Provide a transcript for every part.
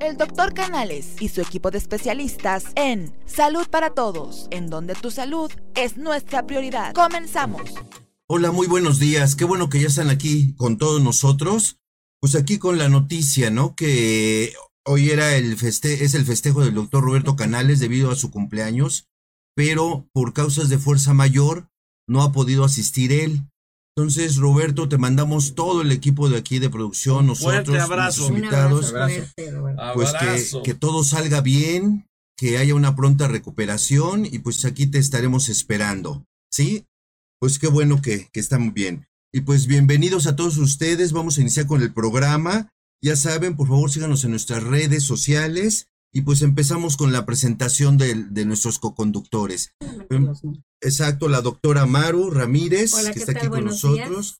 El doctor Canales y su equipo de especialistas en Salud para Todos, en donde tu salud es nuestra prioridad. Comenzamos. Hola, muy buenos días. Qué bueno que ya están aquí con todos nosotros. Pues aquí con la noticia, ¿no? Que hoy era el es el festejo del doctor Roberto Canales debido a su cumpleaños, pero por causas de fuerza mayor no ha podido asistir él. Entonces, Roberto, te mandamos todo el equipo de aquí de producción, nosotros, Fuerte abrazo. invitados, Un abrazo pues Abrazo. que, que todo salga bien, que haya una pronta recuperación y pues aquí te estaremos esperando, ¿sí? Pues qué bueno que, que están bien. Y pues bienvenidos a todos ustedes, vamos a iniciar con el programa. Ya saben, por favor síganos en nuestras redes sociales y pues empezamos con la presentación de, de nuestros coconductores. Exacto, la doctora Maru Ramírez, Hola, que ¿qué está tal? aquí con Buenos nosotros.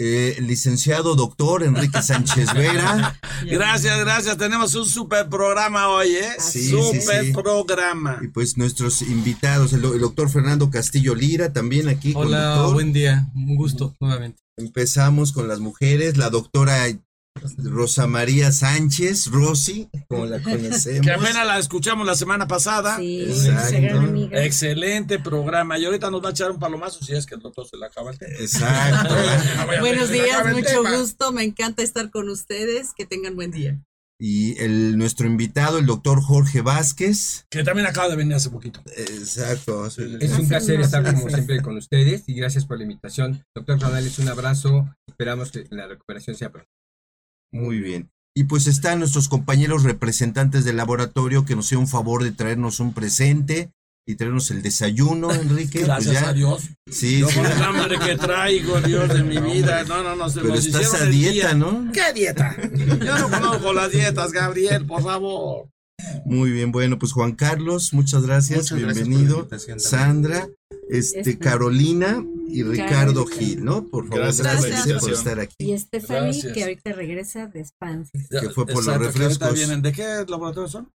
Eh, el licenciado doctor Enrique Sánchez Vera. Gracias, gracias. Tenemos un super programa hoy, ¿eh? Sí, super sí, sí. programa. Y pues nuestros invitados, el, do- el doctor Fernando Castillo Lira, también aquí Hola, conductor. buen día, un gusto nuevamente. Empezamos con las mujeres, la doctora Rosa María Sánchez, Rosy, como la conocemos. Que apenas la escuchamos la semana pasada. Sí, Exacto. gran amiga. Excelente programa. Y ahorita nos va a echar un palomazo si es que el doctor se le acaba el tema. Exacto. Buenos días, mucho gusto, me encanta estar con ustedes, que tengan buen día. Y el, nuestro invitado, el doctor Jorge Vázquez. Que también acaba de venir hace poquito. Exacto. Es un placer estar como siempre con ustedes y gracias por la invitación. Doctor Canales, un abrazo. Esperamos que la recuperación sea pronto. Muy bien. Y pues están nuestros compañeros representantes del laboratorio que nos hicieron un favor de traernos un presente y traernos el desayuno, Enrique. Pues Gracias ya- a Dios. Sí, Yo sí. con el hambre que traigo, Dios de mi vida. No, no, no. Se Pero estás a dieta, día. ¿no? ¿Qué dieta? Yo no conozco las dietas, Gabriel, por favor. Muy bien, bueno, pues Juan Carlos, muchas gracias, Muchas bienvenido. Sandra, este, Este. Carolina y Ricardo Carolina. Gil, ¿no? Por favor, Gracias por gracias estar aquí. Y Stephanie, Gracias. que ahorita regresa de Spansis. Que fue por los Exacto, ahorita refrescos. vienen. ¿De qué laboratorio son?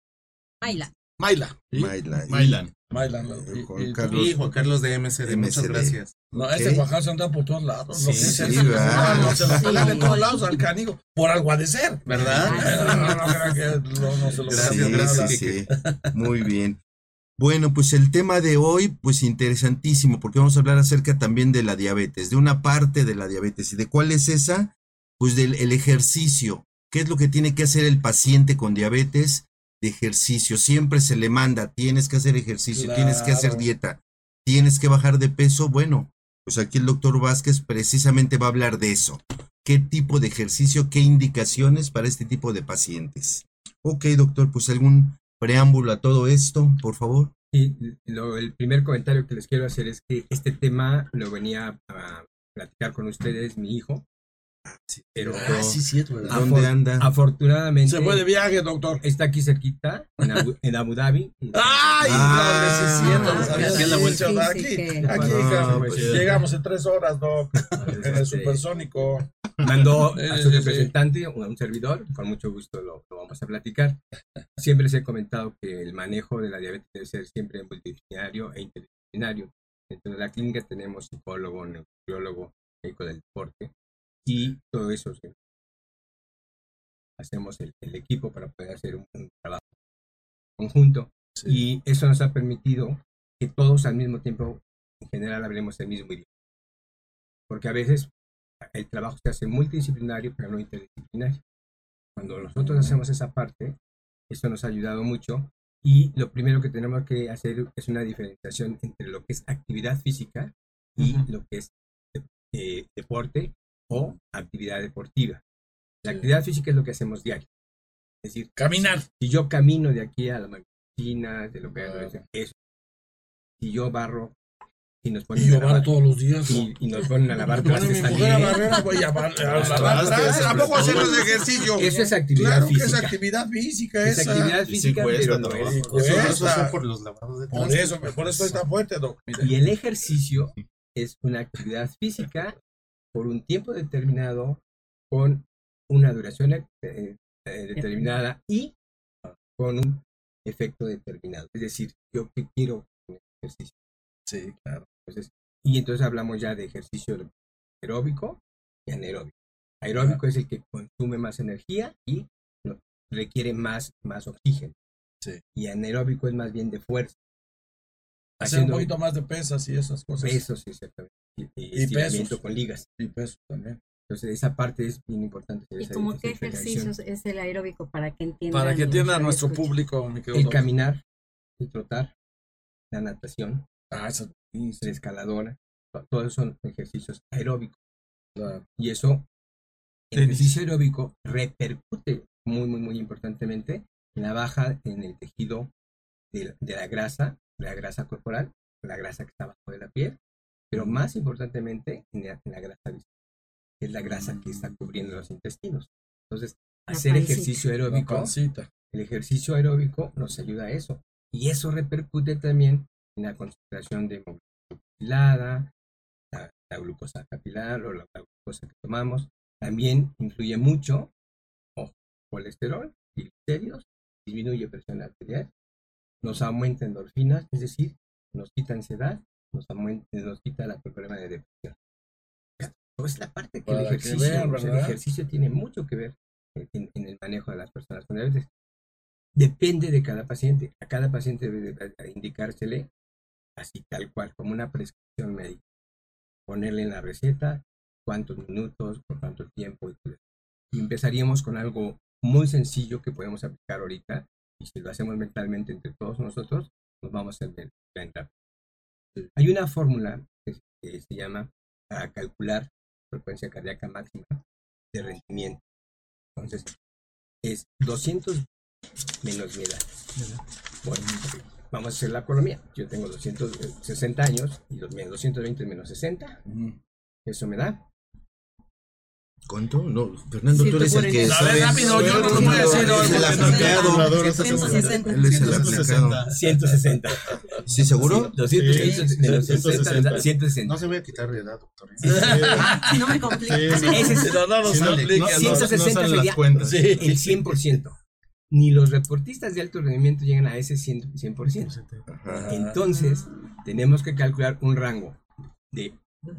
Maila. Maila. y- Bailan. Maila. Y- Juan y- Carlos. Y Juan Carlos de MCD, muchas MCD. gracias. No, Ok. este Juan Carlos anda por todos lados. Sí, lo que es sí. ¿verdad? No, no, se lo Sí. jalan de todos lados al canigo. Por algo ha de ser. ¿Verdad? No, no, no, crean que no, no se lo Gracias, Sí, gracias. sí, sí. Muy bien. Bueno, pues el tema de hoy, pues interesantísimo, porque vamos a hablar acerca también de la diabetes, de una parte de la diabetes. ¿Y de cuál es esa? Pues del el ejercicio. ¿Qué es lo que tiene que hacer el paciente con diabetes? De ejercicio. Siempre se le manda, tienes que hacer ejercicio, tienes que hacer dieta, tienes que bajar de peso. Bueno, pues aquí el doctor Vázquez precisamente va a hablar de eso. ¿Qué tipo de ejercicio, qué indicaciones para este tipo de pacientes? Ok, doctor, pues algún preámbulo a todo esto, por favor. Y lo- el primer comentario que les quiero hacer es que este tema lo venía a platicar con ustedes mi hijo. Pero Ah, sí, cierto, ¿verdad? ¿Dónde anda? afortunadamente Se fue de viaje, doctor. está aquí cerquita, en Abu, en Abu Dhabi. ¡Ay! Ah, no, sí, es cierto. ah, aquí Sí, Aquí, sí, que- aquí, No, pues, llegamos en tres horas, doc, en el Este, supersónico. mandó a Sí, su sí, representante, a un servidor, con mucho gusto lo, lo vamos a platicar. Siempre les he comentado que el manejo de la diabetes debe ser siempre multidisciplinario e interdisciplinario. Dentro de la clínica tenemos psicólogo, neurobiólogo, médico del deporte y todo eso se- hacemos el, el equipo para poder hacer un, un trabajo conjunto y eso nos ha permitido que todos al mismo tiempo en general hablemos el mismo idioma. Porque a veces el trabajo se hace multidisciplinario, pero no interdisciplinario. Cuando nosotros hacemos esa parte, eso nos ha ayudado mucho. Y lo primero que tenemos que hacer es una diferenciación entre lo que es actividad física y Ujú. lo que es eh, deporte o actividad deportiva. La actividad física es lo que hacemos diario. Es decir, Caminar. si yo camino de aquí a la máquina, de lo que Ah. eso. Si yo barro, si nos ponen Y yo a barro lavar- todos los días. y, y nos ponen a lavar trastes mujer a también. barrer, voy a bar- a lavar trastes, trastes. ¿A poco sobre hacer todo. los ejercicio? Eso es actividad Claro que es física. actividad física Es esa. actividad Y sí física, cuesta pero no es. Eso- son por los lavados de Por trastes. eso, por eso está fuerte, doc. Mire. Y el ejercicio es una actividad física por un tiempo determinado, con una duración eh, eh, determinada y con un efecto determinado. Es decir, yo qué quiero con el ejercicio. Sí, claro. Entonces, y entonces hablamos ya de ejercicio aeróbico y anaeróbico. Aeróbico es el que consume más energía y requiere más, más oxígeno. Sí. Y anaeróbico es más bien de fuerza. Hacer un poquito más de pesas y esas cosas. pesos, sí, exactamente. Y, pesos. con ligas. Y peso también. Entonces, esa parte es bien importante. ¿Y como qué ejercicios es el aeróbico para que entiendan? Para que entienda nuestro público, El caminar, el trotar, la natación, Ah, la escaladora, to- todos son ejercicios aeróbicos. Y eso, el Tenis. ejercicio aeróbico repercute muy, muy, muy importantemente en la baja en el tejido de, de la grasa, de la grasa corporal, la grasa que está abajo de la piel, pero más importantemente en la, en la grasa visceral, que es la grasa que está cubriendo los intestinos. Entonces, La hacer pancita. ejercicio aeróbico, el ejercicio aeróbico nos ayuda a eso. Y eso repercute también en la concentración de la, la glucosa capilar o la, la glucosa que tomamos. También influye mucho ojo, colesterol, triglicéridos, disminuye presión arterial, nos aumenta endorfinas, es decir, nos quita ansiedad, nos, nos quita la problema de depresión. Pues la parte que el Para que ejercicio, vean, sea, el ejercicio tiene mucho que ver en, en el manejo de las personas con diabetes. Depende de cada paciente. A cada paciente debe de- de indicársele así tal cual, como una prescripción médica. Ponerle en la receta cuántos minutos, por cuánto tiempo. Y, empezaríamos con algo muy sencillo que podemos aplicar ahorita. Y si lo hacemos mentalmente entre todos nosotros, nos vamos a entrar. Hay una fórmula que, se- llama para calcular frecuencia cardíaca máxima de rendimiento. Entonces, es 200 menos mi edad. Bueno, vamos a hacer la economía. Yo tengo 260 años y los menos 220 menos 60. Ujú. Eso me da. ¿Cuánto? No, Fernando, tú eres el que 140. A ver, sabe. rápido, yo no lo voy a decir es el aplicado. Calculadora, Él hacemos- es el aplicado. 160. ¿Sí, seguro? 220 Sí, menos 160. 60, 160. No se voy a quitar de edad, doctor. No me sí. Ese es No, no nos Sí, no, apliques, no, no. no, 160 no salen las sería- el 100%. Ni los reportistas de alto rendimiento llegan a ese 100%. 100%. Ajá. Entonces, tenemos que calcular un rango de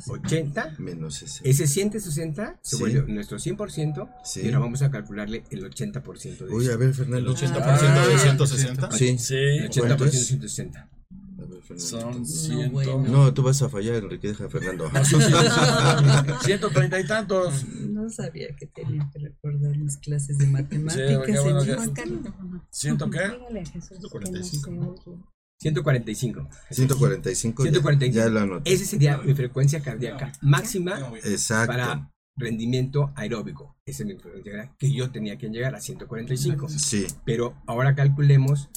80 menos 60. Ese 160 se sí. vuelve nuestro 100% sí. y ahora vamos a calcularle el 80% de Oye, a ver, Fernando. ¿El 80% ah, de 160? Sí. sí. El 80% de 160. A ver, Fernando. Son 100. No, no, tú vas a fallar, Enrique, deja a Fernando. Ah, 130 y tantos. No sabía que tenía que recordar las clases de matemáticas. Sí, bueno, Juan Carlos. ¿Siento qué? 145. 145. se oye. 145. 145. ya- 145. Ya lo anoté. Ese sería mi frecuencia cardíaca máxima Exacto. para rendimiento aeróbico. Esa es mi frecuencia cardíaca, que yo tenía que llegar a 145. Sí, Pero ahora calculemos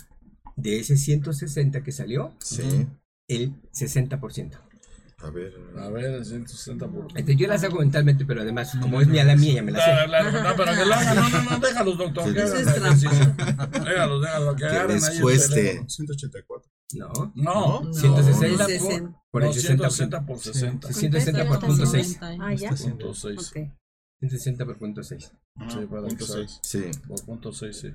de ese 160 que salió, sí. el 60%. A ver. A ver, 160 por. Este, yo las hago mentalmente, pero además, como es mía la mía, ya me la sé. Claro, claro, no, pero que lo hagan, no, no, no, déjalos, doctor. Que Que hagan el ejercicio. Déjalos, déjalos, que Que agarren les el cueste. teléfono. 184. No, No, No, 160 es por, 60. por el no, 60%. 160 por 60. 160 por punto 6. Ah, ya. Punto 6. Ok. 160 por punto 6. Sí, para Punto que 6. Sí. Por punto 6, sí.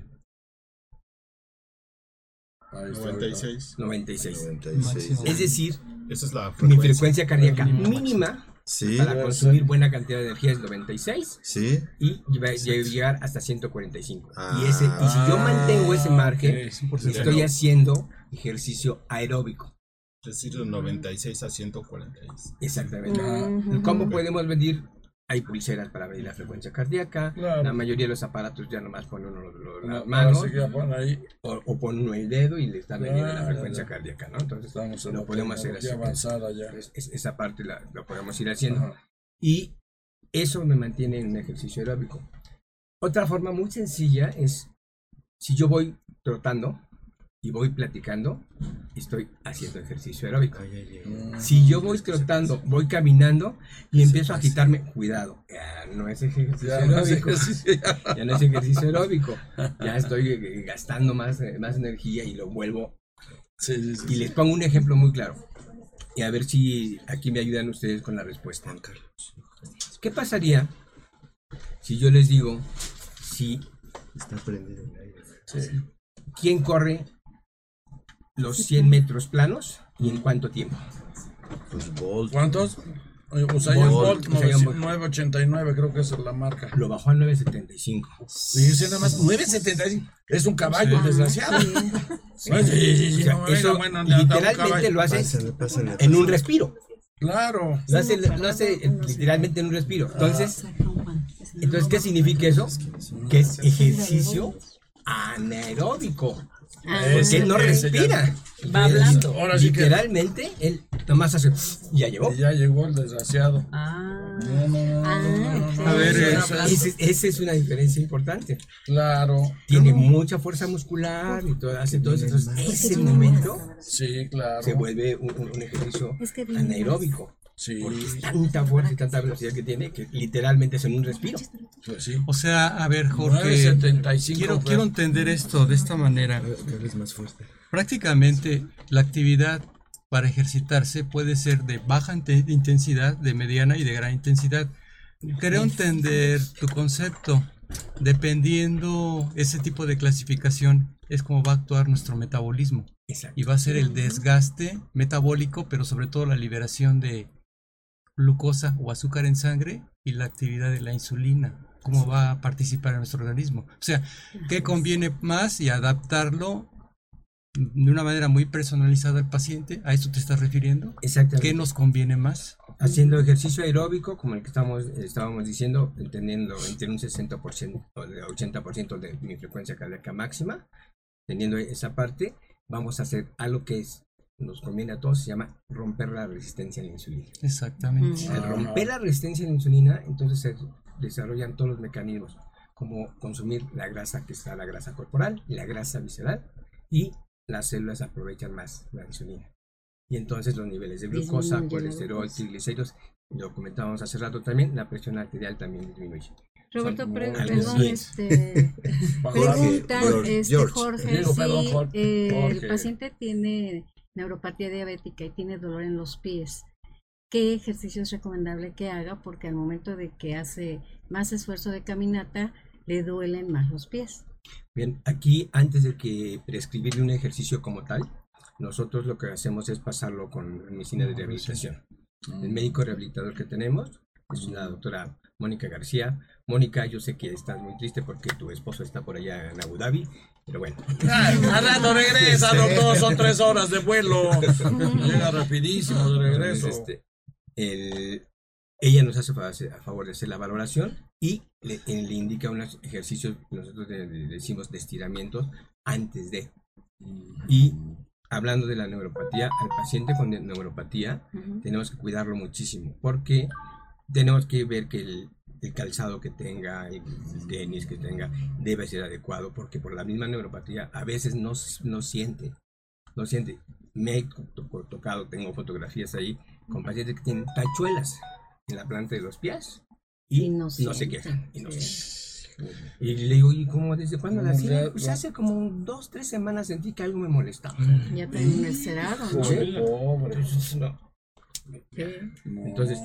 Ahí está, 96. 96. 96. Es decir, Esa es la mi frecuencia. frecuencia cardíaca mínima Sí, para consumir buena cantidad de energía es 96 sí. y lleva- llegar hasta 145. Ah. Y, ese, y si yo mantengo ese margen, ok. 100%. estoy haciendo ejercicio aeróbico. Es decir, de 96 a 146. Exactamente. Ujú. ¿Cómo podemos medir? Hay pulseras para medir la frecuencia cardíaca. Claro. La mayoría de los aparatos ya nomás ponen uno lo- lo- No, las manos sí que ya ponen ahí. o, o ponen uno el dedo y le está midiendo la Ah, frecuencia ya. cardíaca, ¿no? Entonces Estamos en lo la podemos hacer así. avanzada ya. Es- es- esa parte la, la podemos ir haciendo. Ajá. Y eso me mantiene en un ejercicio aeróbico. Otra forma muy sencilla es, si yo voy trotando y voy platicando, estoy haciendo ejercicio aeróbico. Ay, ay, ay. Mm. Si yo voy trotando, voy caminando y empiezo a agitarme, cuidado, ya no es ejercicio aeróbico. ya. No es ejercicio aeróbico. Ya estoy eh, gastando más, eh, más energía y lo vuelvo. Sí, sí, sí. Y les pongo un ejemplo muy claro. Y a ver si aquí me ayudan ustedes con la respuesta. Juan Carlos. ¿Qué pasaría si yo les digo, si Está prendido el aire. Sí. quién corre los 100 metros planos y en cuánto tiempo? Pues Bolt. ¿Cuántos? Eh, Usain Bolt, Bolt, Usain Bolt. 989 creo que es la marca. Lo bajó a 975. Fíjense nada más, 975. Es un caballo, el desgraciado. Sí, sí, sí, sí, O sea, no me venga, eso bueno, literalmente lo hace Pásale, pásale, en un respiro. Claro. Lo hace, lo hace literalmente en un respiro. Entonces, entonces ¿qué significa eso? Que es ejercicio anaeróbico. Ah, Porque él no respira. Va hablando. Ahora sí que Literalmente, él nomás hace. y Ya llegó. ya llegó el desgraciado. Ah, No, no, no, Ah, A ver, eh, Esa es una diferencia importante. Claro. Tiene mucha fuerza muscular y todo, hace todo eso. Entonces, ese momento Sí, claro. se vuelve un, un- ejercicio Es que anaeróbico. Sí, Porque es tanta fuerza y tanta velocidad que tiene que literalmente es en un respiro. pues sí. O sea, a ver, Jorge, 975. quiero, pues. quiero entender esto de esta manera. Más fuerte. Prácticamente la actividad para ejercitarse puede ser de baja inte- intensidad, de mediana y de gran intensidad. Creo entender tu concepto. Dependiendo ese tipo de clasificación, es como va a actuar nuestro metabolismo. Exacto. Y va a ser el desgaste metabólico, pero sobre todo la liberación de glucosa o azúcar en sangre y la actividad de la insulina. Cómo va a participar en nuestro organismo. O sea, ¿qué conviene más y adaptarlo de una manera muy personalizada al paciente? ¿A eso te estás refiriendo? Exactamente. ¿Qué nos conviene más? Haciendo ejercicio aeróbico, como el que estamos, estábamos diciendo, teniendo entre un 60% o de 80% de mi frecuencia cardíaca máxima, teniendo esa parte, vamos a hacer algo que es, nos conviene a todos, se llama romper la resistencia a la insulina. Exactamente. Al romper la resistencia a la insulina, entonces se desarrollan todos los mecanismos, como consumir la grasa que está la grasa corporal, la grasa visceral, y las células aprovechan más la insulina. Y entonces los niveles de glucosa, colesterol, triglicéridos, lo comentábamos hace rato también, la presión arterial también disminuye. Roberto, perdón, este, preguntan, George, este. Jorge, si el paciente tiene neuropatía diabética y tiene dolor en los pies, ¿qué ejercicio es recomendable que haga? Porque al momento de que hace más esfuerzo de caminata, le duelen más los pies. Bien, aquí antes de que prescribirle un ejercicio como tal, nosotros lo que hacemos es pasarlo con medicina de rehabilitación. El médico rehabilitador que tenemos es la doctora Mónica García. Mónica, yo sé que estás muy triste porque tu esposo está por allá en Abu Dhabi, pero bueno, al rato regresa, doctor. Son tres horas de vuelo. Llega rapidísimo de regreso. Entonces, este, el- ella nos hace a favor de hacer la valoración y le, le indica unos ejercicios, nosotros le- le decimos de estiramientos antes de. Y hablando de la neuropatía, al paciente con neuropatía Ujú. tenemos que cuidarlo muchísimo porque tenemos que ver que el, el calzado que tenga, el tenis que tenga, debe ser adecuado porque por la misma neuropatía a veces no, s- no siente, no siente. Me he to- tocado, tengo fotografías ahí con pacientes que tienen tachuelas en la planta de los pies y, Y no no, se quejan. Y, no sí. sienten. Y le digo, ¿y cómo desde cuándo la No, hacía? Pues ya. hace como dos, tres semanas sentí que algo me molestaba. Ya tengo un ulcerado, ¿no? Pobre, pobre. Entonces, no. Entonces,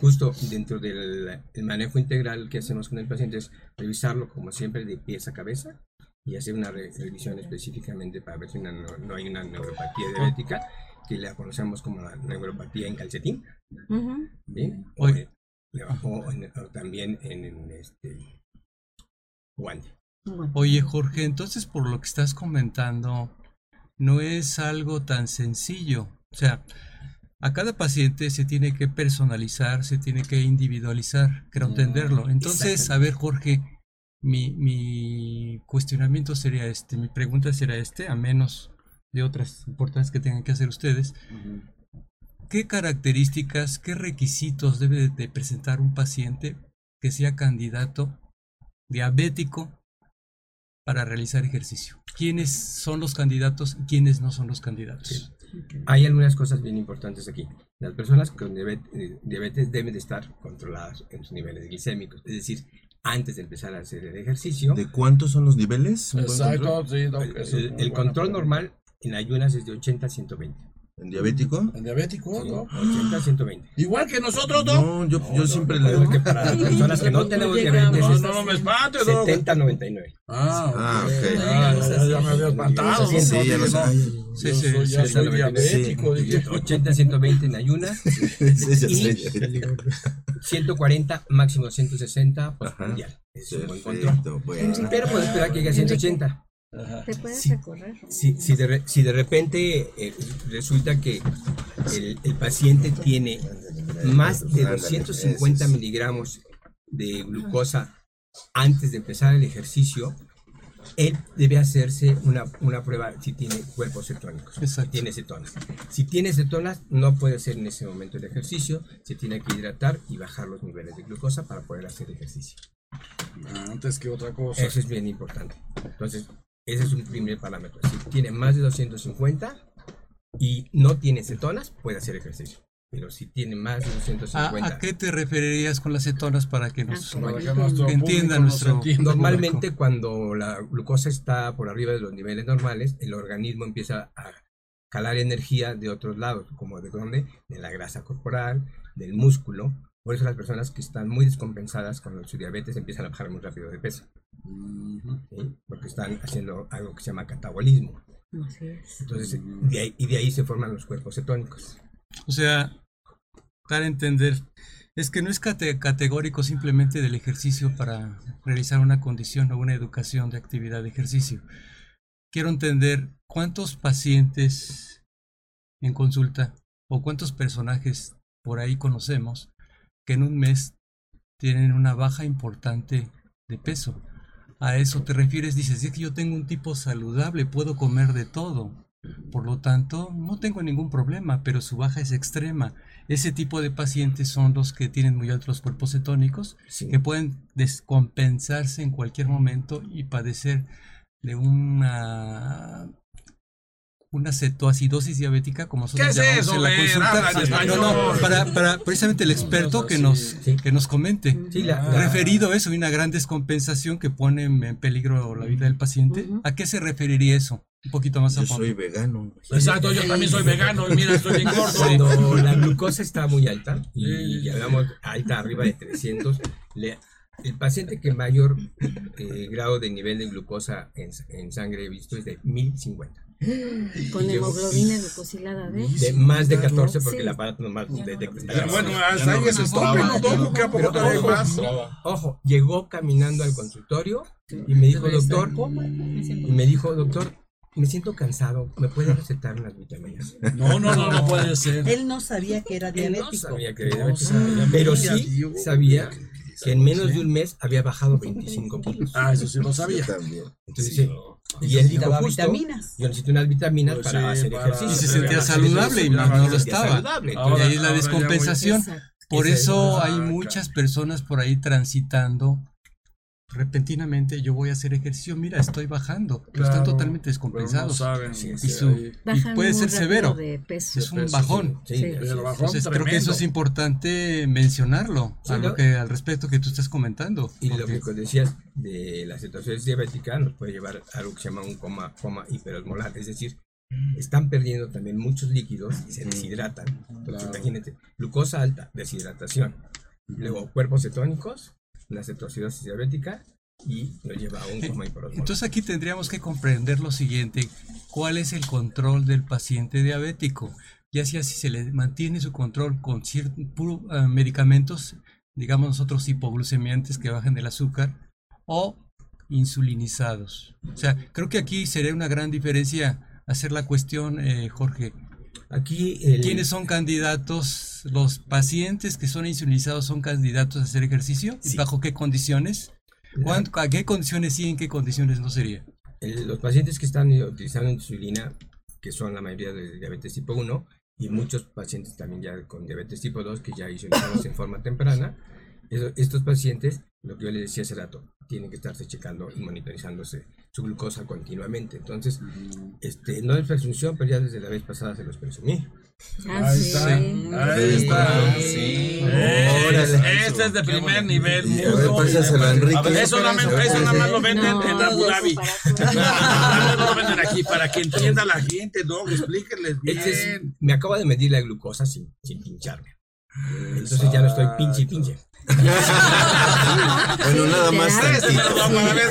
justo dentro del el manejo integral que hacemos con el paciente es revisarlo como siempre de pies a cabeza y hacer una re- revisión específicamente para ver si una no, no hay una neuropatía diabética que la conocemos como la neuropatía en calcetín Ujú. ¿sí? o, Oye. en- o en- o también en, en este guante. Oye, Jorge, entonces por lo que estás comentando, no es algo tan sencillo. O sea, a cada paciente se tiene que personalizar, se tiene que individualizar, creo entenderlo. Entonces, a ver, Jorge, mi, mi cuestionamiento sería este, mi pregunta sería este, a menos de otras importantes que tengan que hacer ustedes. ¿Qué características, qué requisitos debe de- presentar un paciente que sea candidato diabético para realizar ejercicio? ¿Quiénes son los candidatos y quiénes no son los candidatos? Hay algunas cosas bien importantes aquí las personas con eh, diabetes deben de estar controladas en sus niveles glicémicos es decir antes de empezar a hacer el ejercicio ¿De cuántos son los niveles? Exacto, sí, doc, El, es el- control pregunta. normal en ayunas es de 80 a 120. ¿En diabético? En diabético, ¿no? 80, 120. Igual que nosotros, ¿no? No, yo, yo siempre le Pero es que para personas que no tenemos diabetes No, no, no me espantes, ¿no? 70, 99. Ah, Ah, ok. ok. Ah, ya, ya me había espantado. Sí, Sí, ya no, lo no, sé. Sí, sí, soy, ya sí, soy sí. diabético. dije. 80, 120 en ayunas, Sí, ya Y- sé. 140, máximo 160 Ajá. postprandial. Ese es un buen control. Pero puedes esperar que llegue a 180. Ajá. Te puedes Sí. recorrer. ¿no? Si, si, de, re- si de repente eh, resulta que el, el paciente tiene más de Ándale, 250 eso es. miligramos de glucosa antes de empezar el ejercicio, él debe hacerse una, una prueba si tiene cuerpos cetónicos, si Exacto. tiene cetonas. Si tiene cetonas, no puede hacer en ese momento el ejercicio, se tiene que hidratar y bajar los niveles de glucosa para poder hacer ejercicio. Antes que otra cosa. Eso es bien importante. Entonces, ese es un primer parámetro. Si tiene más de 250 y no tiene cetonas, puede hacer ejercicio. Pero si tiene más de ¿A, 250, a qué te referirías con las cetonas para que nos nuestro entienda nuestro- normalmente cuando la glucosa está por arriba de los niveles normales, el organismo empieza a jalar energía de otros lados, como de dónde? De la grasa corporal, del músculo. Por eso las personas que están muy descompensadas con su diabetes empiezan a bajar muy rápido de peso. ¿Sí? porque están haciendo algo que se llama catabolismo. Así es. Entonces, de ahí, y de ahí se forman los cuerpos cetónicos. O sea, dar a entender, es que no es cate- categórico simplemente del ejercicio para realizar una condición o una educación de actividad de ejercicio. Quiero entender cuántos pacientes en consulta o cuántos personajes por ahí conocemos que en un mes tienen una baja importante de peso. A eso te refieres, dices, es que yo tengo un tipo saludable, puedo comer de todo. Por lo tanto, no tengo ningún problema, pero su baja es extrema. Ese tipo de pacientes son los que tienen muy altos cuerpos cetónicos, Sí. que pueden descompensarse en cualquier momento y padecer de una una cetoacidosis diabética, como nosotros ¿Qué es eso, en la consulta. No, no, para, para precisamente el experto que nos, Sí. que nos comente. Sí, la- Ah. la- Referido a eso, hay una gran descompensación que pone en peligro la vida del paciente. ¿A qué se referiría eso? Un poquito más a Yo fondo. soy vegano. Exacto, yo también soy vegano y mira, estoy bien gordo. Cuando la glucosa está muy alta, y, hablamos alta arriba de 300, le- el paciente que mayor eh, grado de nivel de glucosa en, en sangre he visto es de 1050. Con hemoglobina glucosilada D. De más de 14 porque Sí. el aparato normal detecta. Eh, Bueno, hasta ahí es stop, no tomo, que más. Ojo, llegó caminando al consultorio y me dijo, doctor, y me dijo, doctor, me siento cansado, ¿me puede recetar unas vitaminas? No, no, no, no puede ser. Él no sabía que era Él no diabético. sabía que era No diabético, pero sí Dios. sabía que en menos de un mes había bajado 25 kilos. Ah, eso sí lo sabía. Yo también. Entonces dice, y él dijo Necesitaba justo, vitaminas. yo necesito unas vitaminas Pues para sí, hacer para- ejercicio. Y se Sí, sentía sí, saludable sí, y sí, más sí, no sí, lo estaba. saludable. Y ahí es la descompensación. Por eso hay muchas personas por ahí transitando repentinamente. Yo voy a hacer ejercicio, mira, estoy bajando, pero están totalmente pero no descompensados. saben. Sí, y, su- puede ser severo. de peso. Es un peso, bajón. Sí, Entonces creo que eso es importante mencionarlo Sí, a lo ¿no? que al respecto que tú estás comentando. Y lo porque- que decías de la cetosis diabética nos puede llevar a algo que se llama un coma, coma hiperosmolar, es decir, están perdiendo también muchos líquidos y se deshidratan. Entonces, Claro. imagínate, glucosa alta, deshidratación, luego cuerpos cetónicos, la cetoacidosis diabética y lo lleva a un coma hiperosmolar. Entonces aquí tendríamos que comprender lo siguiente, ¿cuál es el control del paciente diabético? Ya sea si se le mantiene su control con ciertos medicamentos, digamos nosotros hipoglucemiantes que bajen el azúcar, o insulinizados. O sea, creo que aquí sería una gran diferencia hacer la cuestión, eh, Jorge. Aquí el, ¿Quiénes son candidatos? ¿Los pacientes que son insulinizados son candidatos a hacer ejercicio? ¿Y. ¿Bajo qué condiciones? ¿Cuán- ¿A qué condiciones sí y en qué condiciones no sería? el- los pacientes que están eh, utilizando insulina, que son la mayoría de diabetes tipo 1, y muchos pacientes también ya con diabetes tipo 2, que ya insulinamos en forma temprana, estos pacientes, lo que yo les decía hace rato, tienen que estarse checando y monitorizándose su glucosa continuamente. Entonces, este, no es presunción, pero ya desde la vez pasada se los presumí. Ah, Ahí sí. está. Ahí está. Sí. Este es de primer nivel. Ver, pásaselo a Enrique. Eso nada más, eso nada más lo venden No, en Abu Dhabi. no lo venden aquí. Para que entienda la gente, no, explíquenles bien. Este es- me acabo de medir la glucosa sin, sin pincharme. Entonces ya no estoy pinche y pinche. Bueno, nada más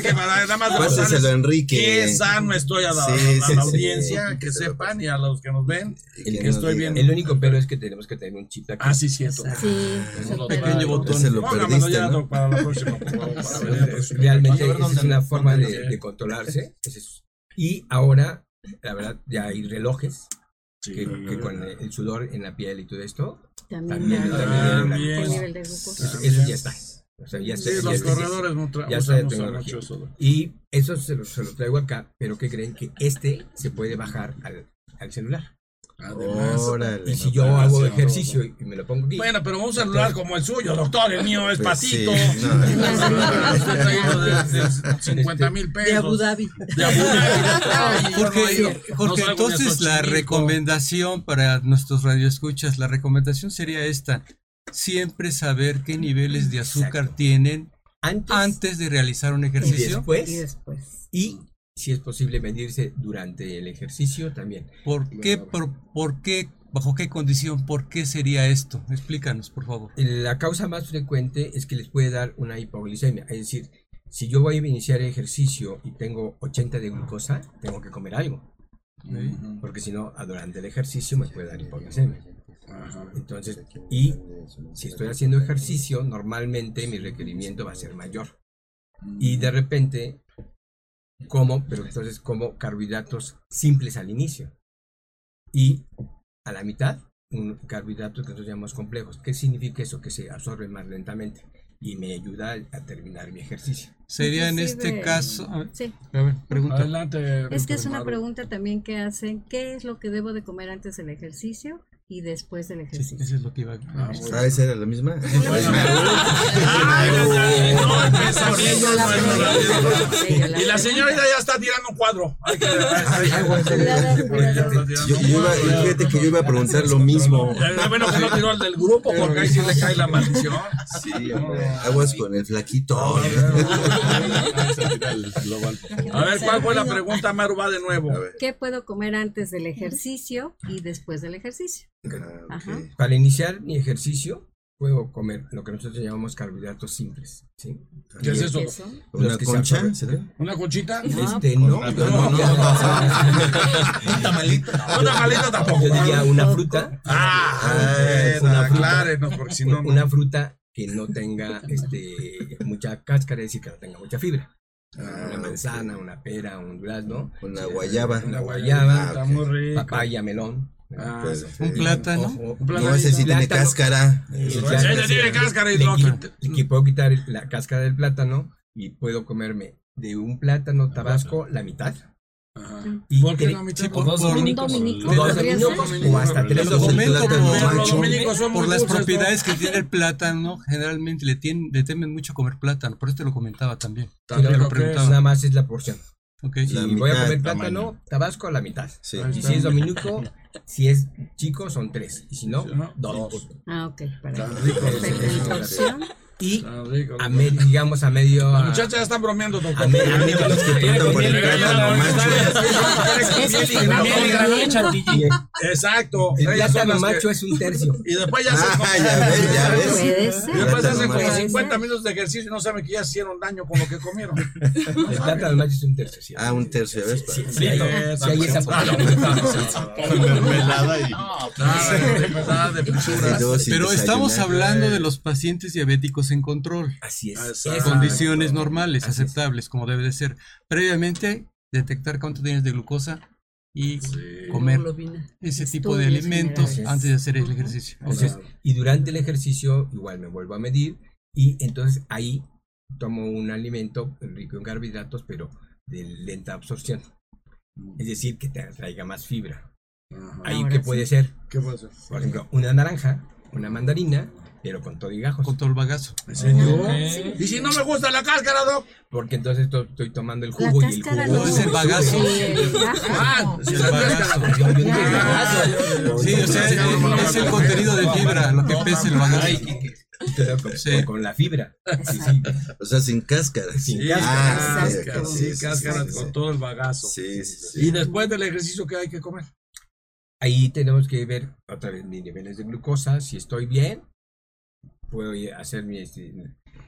que nada más Enrique. Qué sano estoy a la, Sí, a la sí, sí. audiencia, que sepan y a los que nos ven. Que que estoy bien. El único pero es que tenemos que tener un chip aquí. Ah, sí, cierto. Sí, lo súper. traigo. botón. Ese lo perdiste, ya, ¿no? Para la próxima, realmente esa es una forma de, lo de controlarse. es eso. Y ahora, la verdad, ya hay relojes Sí. que, que con el sudor en la piel y todo esto, También, También, el nivel de glucosa. eso, eso ya está. O sea, ya está. Sí, ya los corredores no ya mucho tecnología. eso. Y eso se lo, se lo traigo acá, pero ¿qué creen? Que este se puede bajar al, al celular. Además. Órale. Y si no, yo pues, hago sí. ejercicio y me lo pongo aquí, Bueno, pero un celular como el suyo, doctor, el mío es Pues sí, patito. no. De 50 mil pesos. De Abu Dhabi. De Abu Dhabi. No a entonces la recomendación para nuestros radioescuchas, la recomendación sería esta. Siempre saber qué niveles de azúcar Exacto. tienen antes, antes de realizar un y ejercicio. después, Y después. y si es posible medirse durante el ejercicio también. ¿Por qué, por, por qué, bajo qué condición, por qué sería esto? Explícanos, por favor. La causa más frecuente es que les puede dar una hipoglicemia, es decir, si yo voy a iniciar el ejercicio y tengo 80 de glucosa, tengo que comer algo, porque si no, durante el ejercicio me puede dar hipoglicemia. Entonces, y si estoy haciendo ejercicio, normalmente mi requerimiento va a ser mayor. Y de repente, como, pero entonces como carbohidratos simples al inicio. Y a la mitad, un carbohidrato que nosotros llamamos complejos. ¿Qué significa eso? Que se absorbe más lentamente y me ayuda a terminar mi ejercicio. Sería en este caso. A ver, Sí, a ver, pregunta. Adelante. es que es una pregunta también que hacen, ¿qué es lo que debo de comer antes del ejercicio y después del Sí, ejercicio? eso es lo que iba a Ah, Ah, esa era la misma. Sí, Y la señorita ya está tirando un cuadro. Fíjate que yo iba a preguntar lo mismo. Eh, Bueno, que no tiró al del grupo porque ahí sí le cae la maldición. Sí. Aguas con el flaquito. A ver, ¿cuál fue la pregunta, Maru? Va de nuevo. ¿Qué puedo comer antes del ejercicio y después del ejercicio? Ah. Para iniciar mi ejercicio, puedo comer lo que nosotros llamamos carbohidratos simples. ¿sí? ¿Qué es eso? ¿Una Los que se concha? ¿Una conchita? Este, no, No, no, no. Un tamalito tampoco. Yo diría una fruta, Ah, Ah, una fruta. porque si no, una fruta que no tenga este, mucha cáscara, es decir, que no tenga mucha fibra. una manzana, una pera, un durazno, Una guayaba. una guayaba, papaya, melón. Ah, Pues, Un sí. plátano. Ojo, Un plátano. No, ese sí tiene Plátano. cáscara. eh, Sí, ya- ese tiene cáscara y le lo quito- quita. le puedo quitar la cáscara del plátano y puedo comerme de un plátano tabasco la mitad. Ajá. Y ¿Por qué la mitad? Sí, por- dos dominicos. Un dominico, dos dominicos o hasta tres dominicos. por, las ¿no? propiedades que tiene el plátano, generalmente le, tienen, le temen mucho comer plátano, por eso te lo comentaba también. También Sí, lo lo que preguntaba. es. Nada más es la porción. Si voy a comer tamaño. plátano tabasco, la mitad. Sí. Y si es dominico, si es chico, son tres. Y si no, dos. dos. Ah, ok. Para Está rico. ¿Y rico. a me- digamos a medio. Las a- muchachas ya están bromeando, doctor. a me- a medio- Los que por el. Exacto. El plátano macho es un tercio. Y después ya se Ah, ya ves, ya ves. Puede Y después hacen como macho. 50 minutos de ejercicio y no saben que ya hicieron daño con lo que comieron. El plátano macho es un tercio. sí. Ah, un tercio, ¿ves? Sí, sí, hay, esa Ah. Mermelada y. De Pero estamos hablando de los pacientes diabéticos en control, Así es. Exacto. Condiciones normales, Así es. aceptables, como debe de ser. Previamente, detectar cuánto tienes de glucosa y comer ese tipo de alimentos generales. antes de hacer el ejercicio. Entonces, y durante el ejercicio igual me vuelvo a medir y entonces ahí tomo un alimento rico en carbohidratos pero de lenta absorción. Es decir, que te traiga más fibra. Ahí Ahora que sí. puede ser, ¿Qué pasa? por ejemplo, una naranja, una mandarina, pero con todo y gajos. Con todo el bagazo. ¿En serio? Sí. ¿Y si no me gusta la cáscara, Doc? Porque entonces to- estoy tomando el La jugo y el jugo. no, es el bagazo. Sí, el gajo. Ah, la El bagazo. Ah, Sí, o sea, es, es el contenido de fibra lo que pesa el bagazo. con, Sí. con la fibra. Sí, sí. O sea, sin cáscara. Sin Sí, cáscara. Ah, cáscara, sí, cáscara sí, sí, con sí. todo el bagazo. Sí, sí, sí. Y después del ejercicio, ¿qué hay que comer? Ahí tenemos que ver otra vez mis niveles de glucosa. Si estoy bien, puedo hacer mi.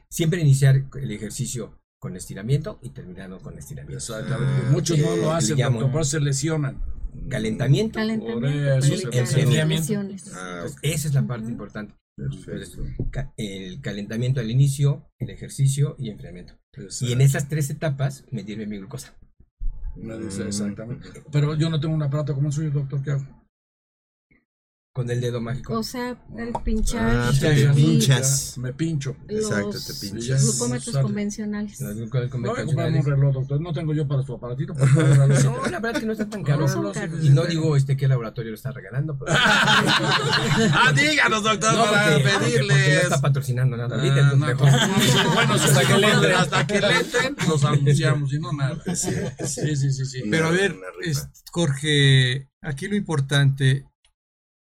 Siempre iniciar el ejercicio con estiramiento y terminando con estiramiento. Exactamente. Muchos no lo hacen, le llamo- doctor, por eso se lesionan. Calentamiento. Calentamiento, enfriamiento. lesiones. Ah, esa es la parte importante. Ca- el calentamiento al inicio, el ejercicio y enfriamiento. Y en esas tres etapas, medirme mi glucosa. Me dice exactamente. Pero yo no tengo un aparato como el suyo, doctor, ¿qué hago? Con el dedo mágico. O sea, el pinchar Ah, te pinchas. Me pincho. Exacto, los te pinchas. glucómetros Sale. convencionales. Los glucómetros No convencionales. un reloj, doctor. No tengo yo para su aparatito. para. No, la verdad es que no está tan caro. No son caros. Y no digo este qué laboratorio lo está regalando, pero. ah, díganos, doctor, No, para porque, porque- porque no pedirles. está patrocinando nada Ah, no, mejor. bueno, hasta que le entren, hasta que le entren, los anunciamos y no nada. Sí, Sí, sí, sí, sí. Pero a ver, Jorge, aquí lo importante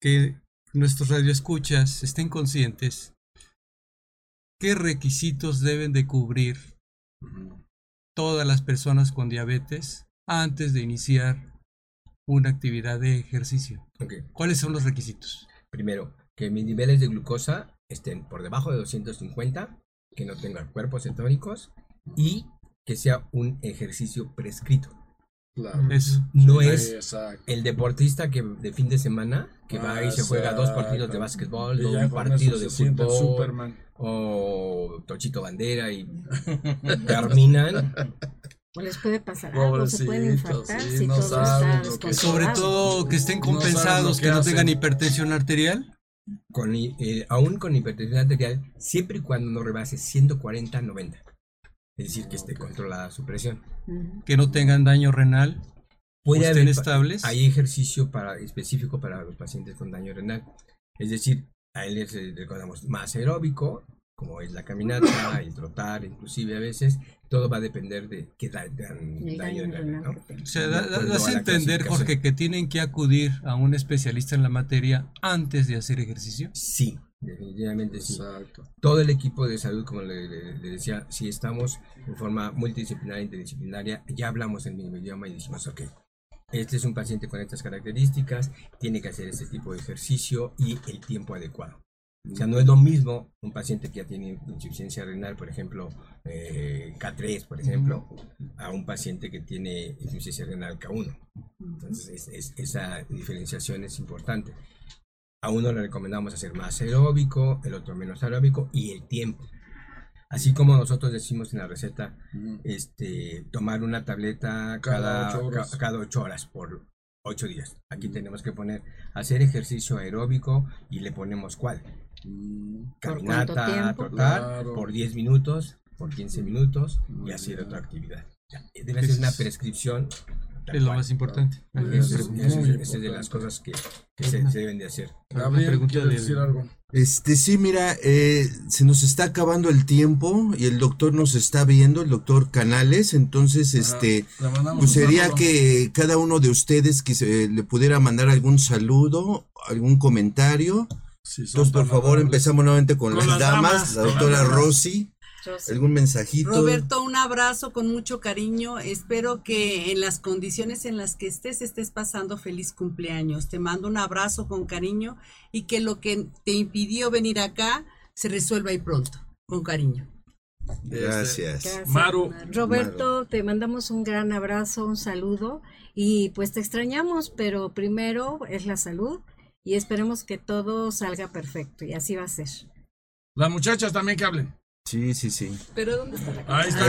que nuestros radioescuchas estén conscientes qué requisitos deben de cubrir todas las personas con diabetes antes de iniciar una actividad de ejercicio. ¿Cuáles son los requisitos? Primero, que mis niveles de glucosa estén por debajo de 250, que no tengan cuerpos cetónicos y que sea un ejercicio prescrito. Claro. Eso. No Sí, es exacto. el deportista que de fin de semana que va y se juega dos partidos de básquetbol, Y o un partido de fútbol, Superman. o Tochito Bandera y terminan. O les puede pasar algo, se pueden infartar sí, si no todo saben está lo que-. Sobre todo que estén No compensados, lo que, que no hacen. tengan hipertensión arterial. con, eh, aún con hipertensión arterial, siempre y cuando no rebase 140-90. Es decir, que esté controlada su presión. Que no tengan daño renal, Puede estén haber, estables. hay ejercicio para, específico para los pacientes con daño renal. Es decir, a él les eh, recordamos más aeróbico, como es la caminata, el trotar, inclusive a veces, todo va a depender de qué da- dan El daño daño renal. ¿no? O sea, da- das a entender. Jorge, que tienen que acudir a un especialista en la materia antes de hacer ejercicio. Sí, definitivamente sí. Exacto. todo el equipo de salud, como le, le- le decía, si estamos en forma multidisciplinaria, interdisciplinaria, ya hablamos el mismo idioma y decimos, ok, este es un paciente con estas características, tiene que hacer este tipo de ejercicio y el tiempo adecuado. O sea, no es lo mismo un paciente que ya tiene insuficiencia renal, por ejemplo, eh, K3, por ejemplo, a un paciente que tiene insuficiencia renal K1. Entonces, es- es- esa diferenciación es importante. A uno le recomendamos hacer más aeróbico, el otro menos aeróbico y el tiempo. Así como nosotros decimos en la receta, este, tomar una tableta Cada cada, ocho horas. ca- cada ocho horas por ocho días. Aquí tenemos que poner hacer ejercicio aeróbico y le ponemos cuál. ¿Por cuánto Caminata, Claro. por 10 minutos, por 15 minutos y hacer otra actividad. Ya, Debe ser una prescripción. Tal Es lo cual. más importante. Es, de las cosas que, que se, se deben de hacer. Gabriel, pregunta ¿quieres de- decir algo? Este, sí, mira, eh, se nos está acabando el tiempo y el doctor nos está viendo, el doctor Canales, entonces, este, pues sería que cada uno de ustedes que se- le pudiera mandar algún saludo, algún comentario. Entonces, por favor, amables. empezamos nuevamente con, Con las, las damas, damas, la doctora las algún mensajito. Roberto, un abrazo con mucho cariño. Espero que en las condiciones en las que estés estés pasando feliz cumpleaños. Te mando un abrazo con cariño y que lo que te impidió venir acá se resuelva ahí pronto, con cariño. Gracias. Gracias, Maru. Roberto, te mandamos un gran abrazo, un saludo y pues te extrañamos, pero primero es la salud y esperemos que todo salga perfecto y así va a ser. Las muchachas también que hablen. Sí, sí, sí. Pero ¿dónde está la Ahí está.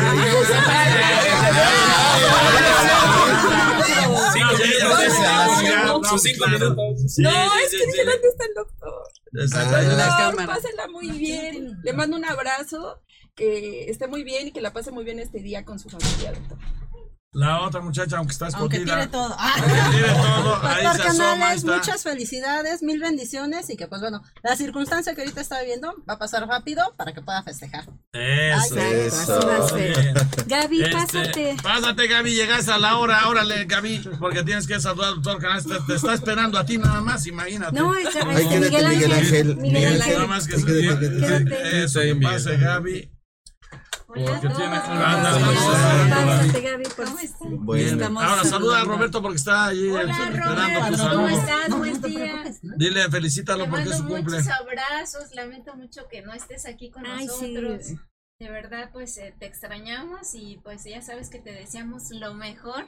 Sus cinco minutos. No, es que dije, ¿dónde está el doctor? Doctor, pásela muy bien. Le mando un abrazo, que esté muy bien y que la pase muy bien este día con su familia, doctor. La otra muchacha, aunque está Aunque escondida. tire todo. Aunque tire todo, ahí Doctor se asoma, Canales, está. muchas felicidades, mil bendiciones y que pues bueno, la circunstancia que ahorita está viviendo va a pasar rápido para que pueda festejar. Eso. Ay, Eso. así va a ser. Bien. Gaby, Este, pásate. Pásate, Gaby, llegaste a la hora. Órale, Gaby, porque tienes que saludar al doctor Canales. Te, te está esperando a ti nada más, imagínate. No, es Ahí este, quédate, Miguel Miguel Ángel. Ángel. Miguel Miguel Nada Ángel. más que quédate. Eso, que pase, Gaby. Porque tiene. Pásate, Gaby, por Bueno, Ahora saluda a. Roberto porque está ahí Hola, esperando tu Roberto, saludo. ¿cómo estás? Buen día. Dile, felicítalo porque es su cumple. muchos abrazos. Lamento mucho que no estés aquí con nosotros. De verdad, pues eh, te extrañamos y pues ya sabes que te deseamos lo mejor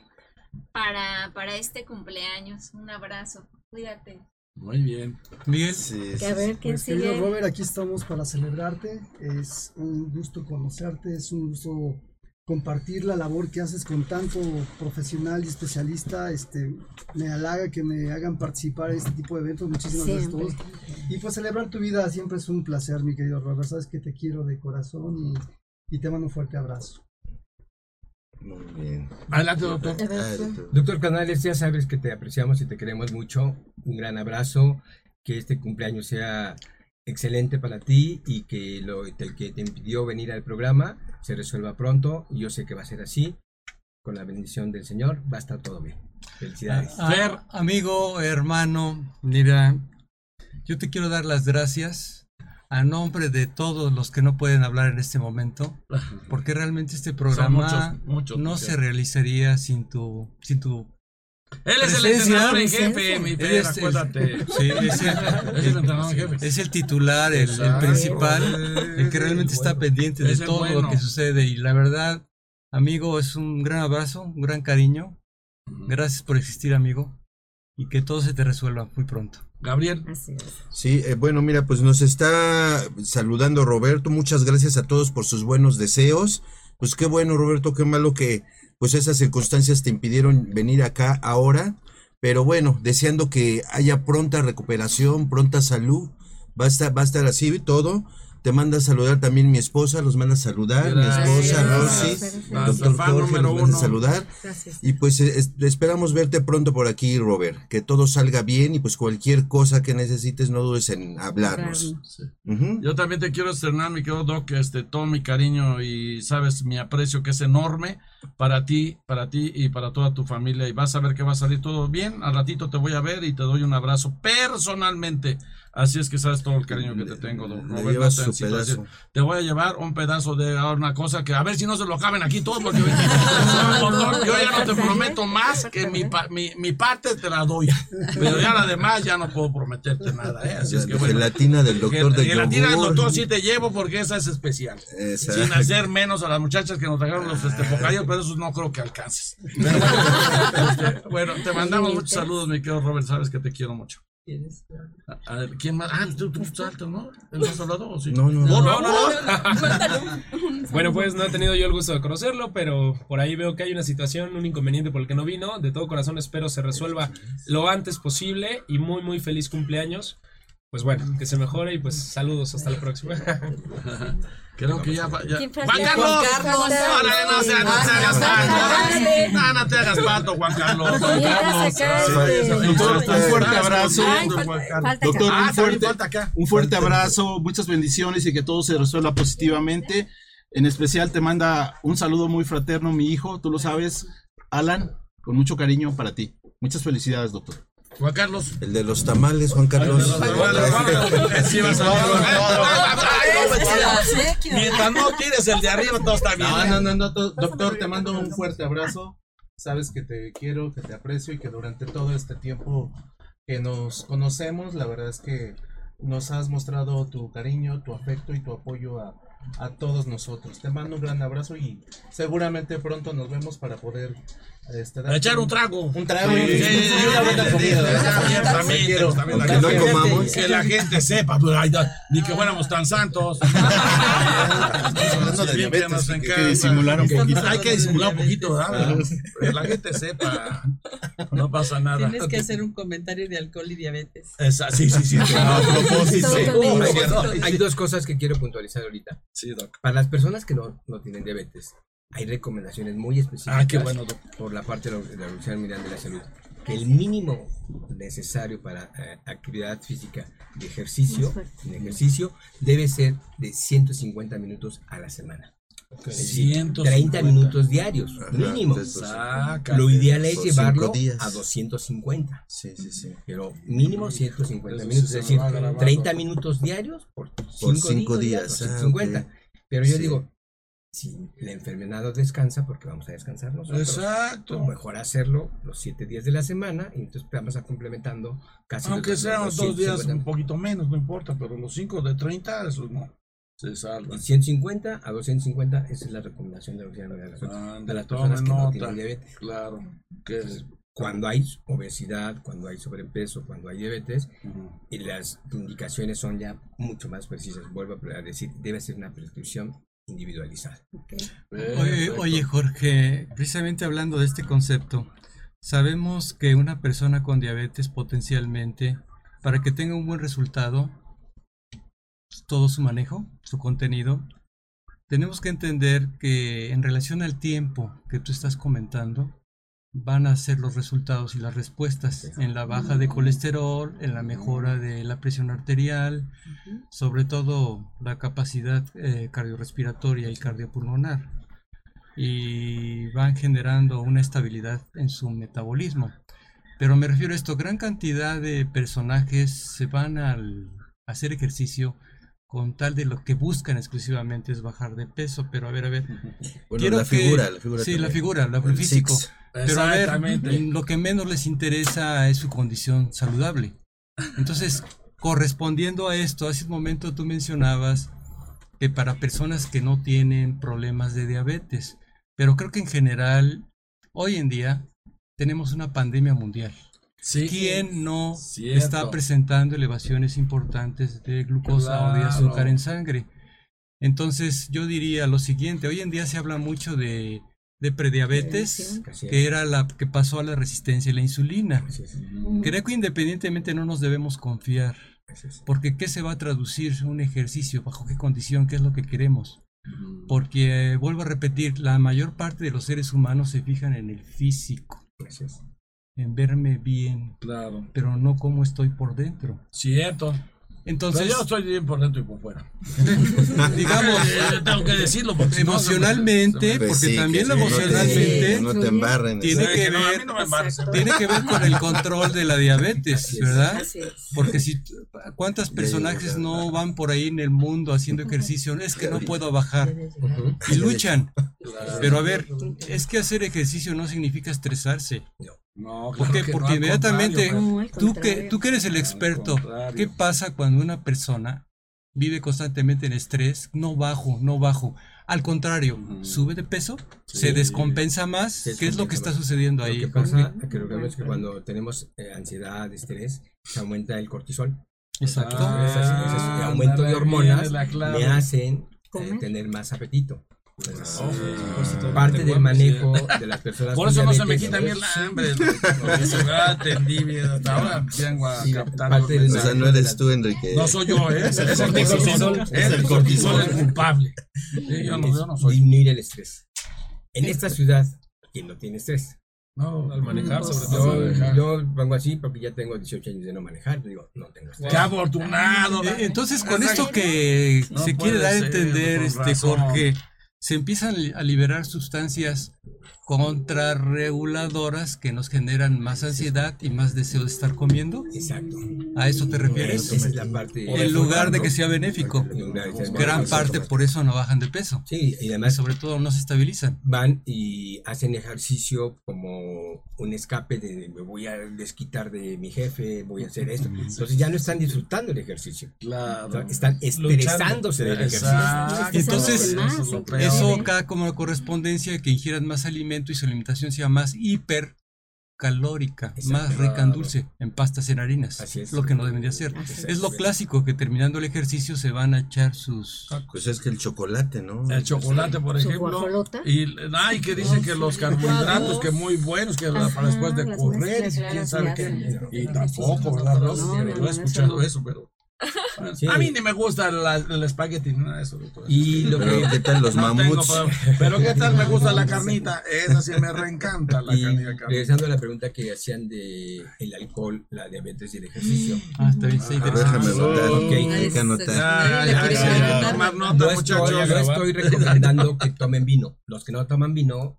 para, para este cumpleaños. Un abrazo. Cuídate. Muy bien. Miguel, sí, Que sí, a ver quién Pues querido sigue. Robert, aquí estamos para celebrarte. Es un gusto conocerte, es un gusto compartir la labor que haces con tanto profesional y especialista. Este, me halaga que me hagan participar en este tipo de eventos. Muchísimas gracias a todos. Y pues celebrar tu vida siempre es un placer, mi querido Robert. Sabes que te quiero de corazón y, y te mando un fuerte abrazo. Muy bien. Adelante, doctor. A doctor. Canales, ya sabes que te apreciamos y te queremos mucho. Un gran abrazo. Que este cumpleaños sea excelente para ti y que lo el que te impidió venir al programa se resuelva pronto. Yo sé que va a ser así. Con la bendición del Señor va a estar todo bien. Felicidades. a- Fer. amigo, hermano, mira, yo te quiero dar las gracias a nombre de todos los que no pueden hablar en este momento, porque realmente este programa muchos, muchos, no muchos. se realizaría sin tu, sin tu Él es el entrenador en jefe, mi el- acuérdate. Sí, es el, Es el entrenador en jefe. es el titular, el, principal, el que realmente está pendiente de todo bueno. lo que sucede. Y la verdad, amigo, es un gran abrazo, un gran cariño. Gracias por existir, amigo. Y que todo se te resuelva muy pronto. Gabriel. Así es. Sí, eh, bueno, mira, pues nos está saludando Roberto. Muchas gracias a todos por sus buenos deseos. Pues qué bueno, Roberto, qué malo que pues esas circunstancias te impidieron venir acá ahora. Pero bueno, deseando que haya pronta recuperación, pronta salud. Va a estar, va a estar así todo. Te manda a saludar también mi esposa, los manda a saludar, mi esposa Gracias. Rosy, doctor Jorge, los manda a saludar. Gracias. Y pues eh, es- esperamos verte pronto por aquí, Robert. Que todo salga bien y pues cualquier cosa que necesites no dudes en hablarnos. Yo también te quiero estrenar, mi querido Doc, este, todo mi cariño y sabes mi aprecio que es enorme para ti, para ti y para toda tu familia. Y vas a ver que va a salir todo bien. Al ratito te voy a ver y te doy un abrazo personalmente. Así es que sabes todo el cariño que te tengo, Doc. Le Robert, llevas no te su necesitas pedazo. decir. Te voy a llevar un pedazo de una cosa que a ver si no se lo caben aquí todos porque doctor, yo ya no te prometo más que mi, mi, mi parte te la doy. Pero ya la demás ya no puedo prometerte nada, ¿eh? Así es que La bueno. gelatina del doctor de Gelatina del doctor sí te llevo porque esa es especial. Exacto. Sin hacer menos a las muchachas que nos trajeron los este, bocadillos, pero esos no creo que alcances. Pero bueno, este, bueno, te mandamos muchos saludos, mi querido Robert, sabes que te quiero mucho. A, a ver, ¿quién más? Ah, tú, tú saltas, ¿no? ¿El más hablado o sí? No, no, No, no. no, no. Bueno, pues no he tenido yo el gusto de conocerlo, pero por ahí veo que hay una situación, un inconveniente por el que no vino. De todo corazón espero se resuelva lo antes posible y muy, muy feliz cumpleaños. Pues bueno, que se mejore y pues saludos, hasta la próxima. Creo que ya. va- ya. ¿Quién ¡Juan? Carlos! Juan Carlos. Órale, no, se- no te hagas pato. No, no te hagas pato, Juan Carlos. Juan Carlos. Doctor, un fuerte abrazo. Doctor, un fuerte, un fuerte abrazo, muchas bendiciones y que todo se resuelva positivamente. En especial te manda un saludo muy fraterno mi hijo, tú lo sabes, Alan, con mucho cariño para ti. Muchas felicidades, doctor. Juan Carlos. El de los tamales, Juan Carlos. Mientras no tires el de arriba, todo está bien. No, no, no, no, do- doctor, te mando un fuerte abrazo. Sabes que te quiero, que te aprecio y que durante todo este tiempo que nos conocemos, la verdad es que nos has mostrado tu cariño, tu afecto y tu apoyo a, a todos nosotros. Te mando un gran abrazo y seguramente pronto nos vemos para poder este, Echar un trago. Un trago. Sí, y- sí, y una buena comida. También, Te también, quiero. también, Aunque no comamos. Que la gente sepa, pues, ay, da- ni que fuéramos tan santos. hablando de Sí, bien que diabetes, nos que- que encanta. disimular un poquito. Hay que disimular un poquito, ¿verdad? Que la gente sepa. No pasa nada. Tienes que hacer un comentario de alcohol y diabetes. Esa- sí, sí, sí. A propósito. Hay, hay dos cosas que quiero puntualizar ahorita. Sí, doc. Para las personas que no, no tienen diabetes, hay recomendaciones muy específicas Ah, qué bueno, por la parte de la, de la Organización Mundial de la Salud que el mínimo necesario para eh, actividad física de ejercicio, de ejercicio debe ser de 150 minutos a la semana. Es decir, 150. 30 minutos diarios, Ajá, mínimo. Sácate. Lo ideal es llevarlo a 250. Sí, sí, sí. Pero mínimo 150 Eso minutos, es decir, va grabado. 30 minutos diarios por 5 cinco días, días, ah, 150. ok. Pero yo Sí. digo, si la enfermedad no descansa, porque vamos a descansar nosotros. Exacto. pues mejor hacerlo los 7 días de la semana y entonces vamos a complementando casi Aunque los- sean los dos días 150. un poquito menos, no importa, pero los 5 de 30, eso no. Se salvan. De 150 a 250, esa es la recomendación de Mundial de la Salud. Ande, Para las personas que no nota. tienen diabetes. Claro. Que es- Cuando hay obesidad, cuando hay sobrepeso, cuando hay diabetes, y las indicaciones son ya mucho más precisas. Vuelvo a decir, debe ser una prescripción individualizada. Oye, oye, Jorge, precisamente hablando de este concepto, sabemos que una persona con diabetes potencialmente, para que tenga un buen resultado, todo su manejo, su contenido, tenemos que entender que en relación al tiempo que tú estás comentando, van a ser los resultados y las respuestas en la baja de colesterol, en la mejora de la presión arterial, sobre todo la capacidad eh, cardiorrespiratoria y cardiopulmonar. Y van generando una estabilidad en su metabolismo. Pero me refiero a esto, gran cantidad de personajes se van al hacer ejercicio con tal de lo que buscan exclusivamente es bajar de peso, pero a ver, a ver. Bueno, quiero la que- figura, la figura Sí, la figura, la- el El físico. six. Pero a ver, Exactamente. lo que menos les interesa es su condición saludable. Entonces, correspondiendo a esto, hace un momento tú mencionabas que para personas que no tienen problemas de diabetes, pero creo que en general, hoy en día, tenemos una pandemia mundial. Sí. ¿Quién no Cierto. está presentando elevaciones importantes de glucosa o de azúcar en sangre? Entonces, yo diría lo siguiente, hoy en día se habla mucho de, de prediabetes, que era la que pasó a la resistencia a la insulina. Creo que independientemente no nos debemos confiar, porque ¿qué se va a traducir un ejercicio? ¿Bajo qué condición? ¿Qué es lo que queremos? Porque, eh, vuelvo a repetir, la mayor parte de los seres humanos se fijan en el físico. En verme bien, Claro. pero no cómo estoy por dentro. Cierto. Entonces, Pero yo estoy bien por dentro y por fuera. digamos, Eh, tengo que decirlo porque no, emocionalmente, Pues porque sí, también que lo no emocionalmente No te embarren. tiene que no, a ver- mí no me embarres. tiene que ver con el control de la diabetes. ¿verdad? Porque si cuántas personajes no van por ahí en el mundo haciendo ejercicio, es que no puedo bajar y luchan. Pero a ver, es que hacer ejercicio no significa estresarse. No, ¿Por claro qué? que Porque inmediatamente No, al tú que tú que eres el experto. ¿qué pasa cuando una persona vive constantemente en estrés? No bajo, no bajo. Al contrario, sube de peso, Sí. se descompensa más. Se ¿Qué es lo que está sucediendo Lo ahí? que pasa, que lo que es que cuando tenemos eh, ansiedad, estrés, se aumenta el cortisol. Exacto. Ah, Entonces, ese aumento de hormonas me hacen eh, tener más apetito. Entonces, Oh, eh, parte del manejo de las personas Por eso no se me quita a mí el hambre. Porque se me atendí bien. Hasta ahora vengo a Sí, captar. O sea, no eres tú, Enrique. No soy yo, ¿eh? es el Es el cortisol. Es el cortisol el culpable. Sí, yo, no, yo no soy. disminuir el estrés. En esta ciudad, ¿quién no tiene estrés? No, Al manejar, sobre Yo- todo. Yo, yo pongo así porque ya tengo 18 años de no manejar, digo, no tengo estrés. Qué afortunado. Eh, Entonces, con esto que No se quiere dar a entender, este razón. Jorge, se empiezan a liberar sustancias contrarreguladoras que nos generan más ansiedad y más deseo de estar comiendo. Exacto. ¿A eso te refieres? Esa es la parte. En lugar de que sea benéfico. Gran parte por eso no bajan de peso. Sí, y Y además sobre todo no se estabilizan. van y hacen ejercicio como un escape de me voy a desquitar de mi jefe, voy a hacer esto. Entonces ya no están disfrutando el ejercicio. Claro. están estresándose del ejercicio. Entonces. Eso acá como correspondencia que ingieran más alimento y su alimentación sea más hipercalórica, más rica en dulce, en pastas, en harinas. Así es. Lo que no debería ser. Así Es lo clásico que terminando el ejercicio se van a echar sus... Pues es que el chocolate, ¿no? El chocolate, por Su ejemplo. guajolota. Y, ay, que dicen que los carbohidratos, que muy buenos, que la- para después de las correr, mezclas quién sabe qué. Y tampoco, ¿verdad? No, No, no, eso, pero. Sí. A mí ni me gusta la- el espagueti, nada de eso, doctor. Y lo Pero, que ¿qué tal los No tengo mamuts? problema. Pero qué tal me gusta la carnita, esa sí me reencanta la y carnita. regresando a la pregunta que hacían de el alcohol, la diabetes y el ejercicio. Ah, está bien, sí, A ver, déjame anotar. Ok. Hay que anotar. Preguntar. tomar No nota, estoy, muchachos. no estoy recomendando que tomen vino. Los que no toman vino,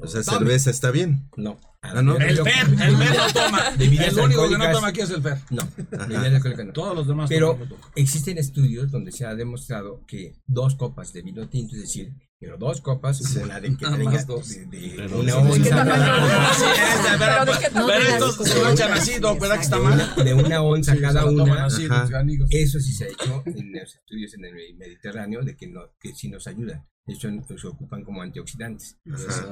O sea, tomen. cerveza está bien. No. ¿No? El Fer, el Fer no toma. El único que no toma aquí es el Fer. No. Todos los demás Pero existen estudios donde se ha demostrado que dos copas de vino tinto, es decir, pero dos copas, una de que tenga dos. de, de una sí, sí, onza sí. cada Así es, de veras, ¿de qué pero estos se lo echan así, ¿no? ¿Verdad que está mal? una, de una onza Sí, cada se una. así, ganigos. Eso sí se ha hecho en los estudios en el Mediterráneo de que, no, que sí nos ayuda. De hecho, nos ocupan como antioxidantes. Entonces,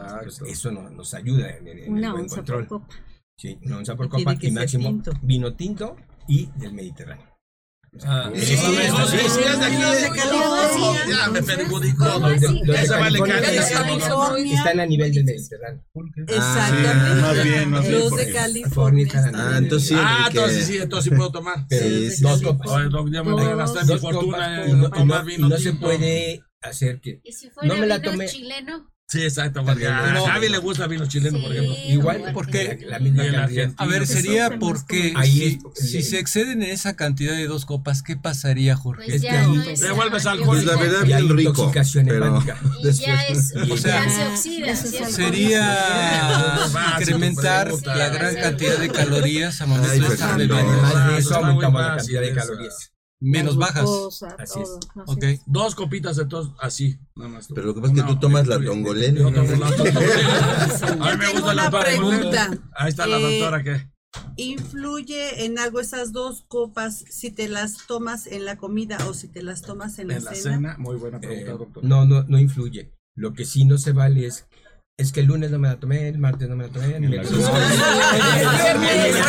eso no- nos ayuda en, en- en el Una buen onza control. por copa. Sí, una onza por copa y máximo tinto. vino tinto y del Mediterráneo. Ah, Sí, sí, sí, sí, sí, es de aquí Los de de California. Ya me perjudicó. Los de- los de Ese vale California carísimo. California. Están a nivel del Mediterráneo. Exactamente. más bien, más bien, Los porque- de California. están a están- Ah, entonces sí, Ah, entonces sí, entonces sí puedo tomar. Dos copas. Oye, doc, ya me voy a gastar mi Dos fortuna copas, en y no, tomar vino se puede hacer que Y si fuera No me la vino tomé. chileno, Sí, exacto, porque a No. Javi le gusta vino chileno, por ejemplo. Sí, igual porque que- la, misma cantidad. argentino. A ver, sería porque Ahí si, si se exceden en esa cantidad de dos copas, ¿qué pasaría, Jorge? pues Es que ya ahí- no es Te vuelves alcohólico. Pues la verdad, bien rico. intoxicación Pero hepática. Y ya es, O ya sea, se oxida. Sería incrementar la gran cantidad de calorías a momento Ay, de la cantidad de calorías. Menos La bajas. glucosa, Así es. todo, así Ok. es. Dos copitas de tos así, nada más. Pero lo que pasa es que tú tomas la tongolena. Yo tomo la tongolena. A mí me gusta la pregunta. Ahí está la Eh, doctora que. ¿Influye en algo esas dos copas si te las tomas en la comida o si te las tomas en la, En la cena? cena, muy buena pregunta, Eh, doctor. no, no, no influye. Lo que sí no se vale es, es que el lunes no me la tomé, el martes no me la tomé, el miércoles no me la tomé.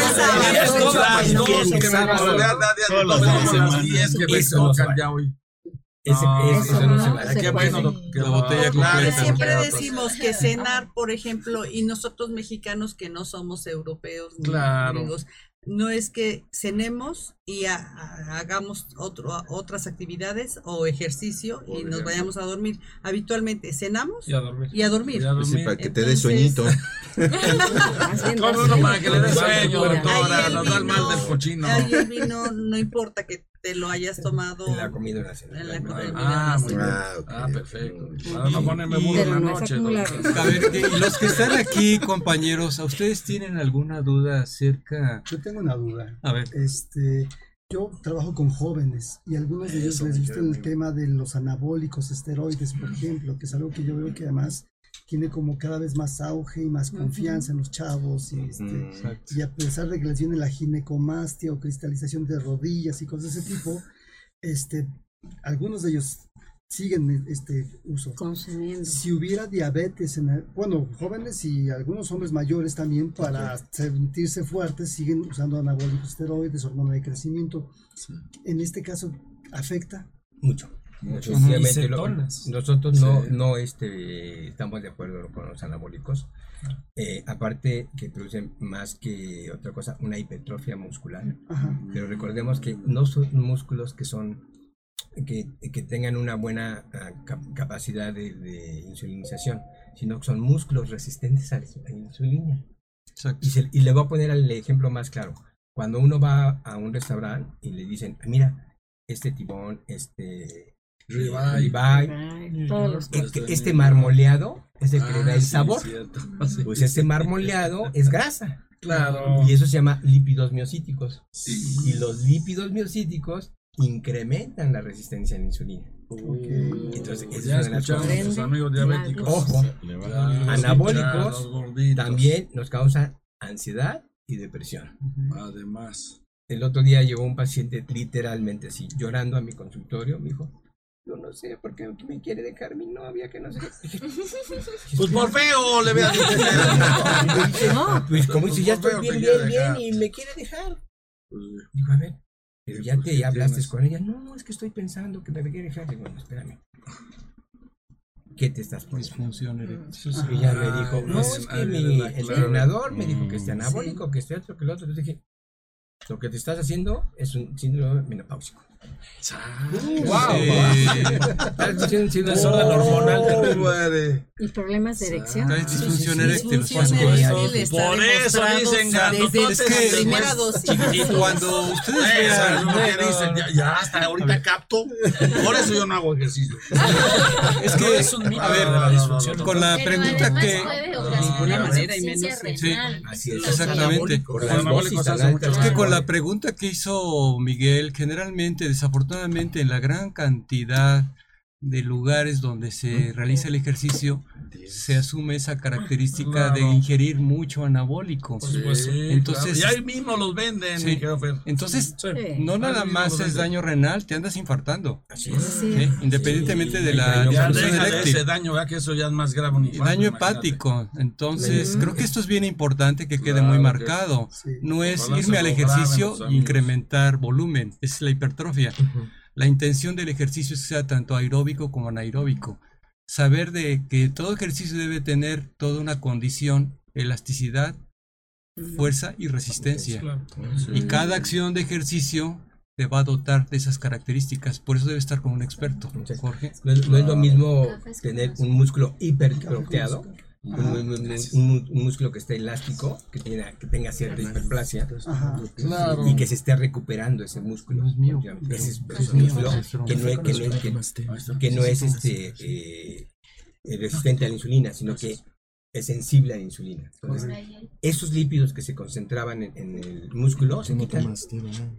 Eso no ya hoy. Eso no se La botella completa. siempre decimos que cenar, por ejemplo, y nosotros mexicanos que no somos europeos ni gringos, no es que cenemos y ha- ha- hagamos otro, otras actividades o ejercicio y nos vayamos a dormir. Habitualmente cenamos Y a dormir. y a dormir. Ya Pues sí, dormí. para que te dé Entonces- sueñito. Come uno para que le dé sueño, doctora. Nos da el mal del cochino. ahí el vino no importa que te lo hayas tomado En la comida o en la cena. en la co- en Ah. Ah, ok. Ah, perfecto. Para no ponerme burro en la no noche. A ver, y los que están aquí, compañeros, ¿a ustedes tienen alguna duda acerca? Yo tengo una duda. A ver, Este, yo trabajo con jóvenes y a algunos de ellos Eso, les gusta el tema de los anabólicos, esteroides, por ejemplo, que es algo que yo veo que además tiene como cada vez más auge y más confianza en los chavos y, este, y a pesar de que les viene la ginecomastia o cristalización de rodillas y cosas de ese tipo, este, algunos de ellos siguen este uso. Consumiendo. Si hubiera diabetes en el- bueno, jóvenes y algunos hombres mayores también para sentirse fuertes siguen usando anabólicos esteroides, hormona de crecimiento. En este caso afecta. Mucho. Mucho. Efectivamente, Y lo- nosotros no, Sí. no este, estamos de acuerdo con los anabólicos. Eh, aparte que producen más que otra cosa, una hipertrofia muscular. Ajá. Pero recordemos que no son músculos que son que, que tengan una buena ah, cap- capacidad de, de insulinización, sino que son músculos resistentes a la insulina. exacto. Y, se- y le voy a poner el ejemplo más claro. Cuando uno va a un restaurante y le dicen, "Ah, mira, este tibón, este Ribeye. ribeye, Ay, todos los que este marmoleado es el que le da Ah, el sí, sabor. Sí. Pues ese marmoleado es grasa. Claro. Y eso se llama lípidos miocíticos. Sí. Y los lípidos miocíticos incrementan la resistencia a la insulina. Entonces, esa es ya escuchamos a cosas. sus amigos diabéticos. Ojo, anabólicos también nos causan ansiedad y depresión. Además. El otro día llegó un paciente literalmente así, llorando a mi consultorio, me dijo, yo no sé por qué me quiere dejar mi novia, que no sé Pues por feo le veas. no, pues como si ya estoy bien, bien, bien y me quiere dejar. Pues, Digo, a ver, pero ya pues, te ¿qué hablaste tienes? con ella. No, es que estoy pensando que me quiere dejar. Digo, no, espérame. ¿Qué te estás poniendo? Disfunción eréctil. Y ella me dijo, Ay, no, es- es que ay, mi entrenador me dijo que este Mm. anabólico, que este otro, que el otro. Entonces dije, Lo que te estás haciendo es un síndrome menopáusico. Wow. Estás haciendo un síndrome Desorden hormonal Oh, terrible. madre. Y problemas de erección. Trae disfunción Sí, eréctil. eréctil está Por eso dicen desde grandototes la que- primera pues, dosis. Y cuando ustedes Eh, ¿sabes vean, lo que dicen? Ya, ya hasta ahorita capto. Por eso yo no hago ejercicio. es que, es un mito a ver, la disfunción. con la pregunta que... ninguna manera y menos- Sí. Así es. Exactamente. Por. Es que con la pregunta que hizo Miguel, generalmente, desafortunadamente, en la gran cantidad de lugares donde se realiza el ejercicio, se asume esa característica de ingerir mucho anabólico. Por supuesto. Entonces- claro. y ahí mismo los venden, Sí. Entonces, Sí. Sí. no nada más es daño renal, te andas infartando, Así es. Sí. ¿sí? independientemente de la Sí, Ya de ese daño, ¿verdad? que eso ya es más grave. un Y infarto, daño imagínate. hepático. Entonces, creo que esto es bien importante que quede Claro muy que- marcado. Sí. No es irme al graben ejercicio e amigos. incrementar volumen. Es la hipertrofia. La intención del ejercicio es que sea tanto aeróbico como anaeróbico. Saber de que todo ejercicio debe tener toda una condición, elasticidad, fuerza y resistencia. Y cada acción de ejercicio te va a dotar de esas características. Por eso debe estar con un experto. Jorge. No es, no es lo mismo tener un músculo hipertrofiado, un, un- un- un músculo que esté elástico, que, tenga, que tenga cierta hiperplasia, Ajá. Claro. y que se esté recuperando ese músculo. No es mío, Ese es, es un músculo que no es, que no es- que- que no es, este, eh, eh, resistente a la insulina, sino que es sensible a la insulina. Entonces, esos lípidos que se concentraban en, en el músculo se quitan.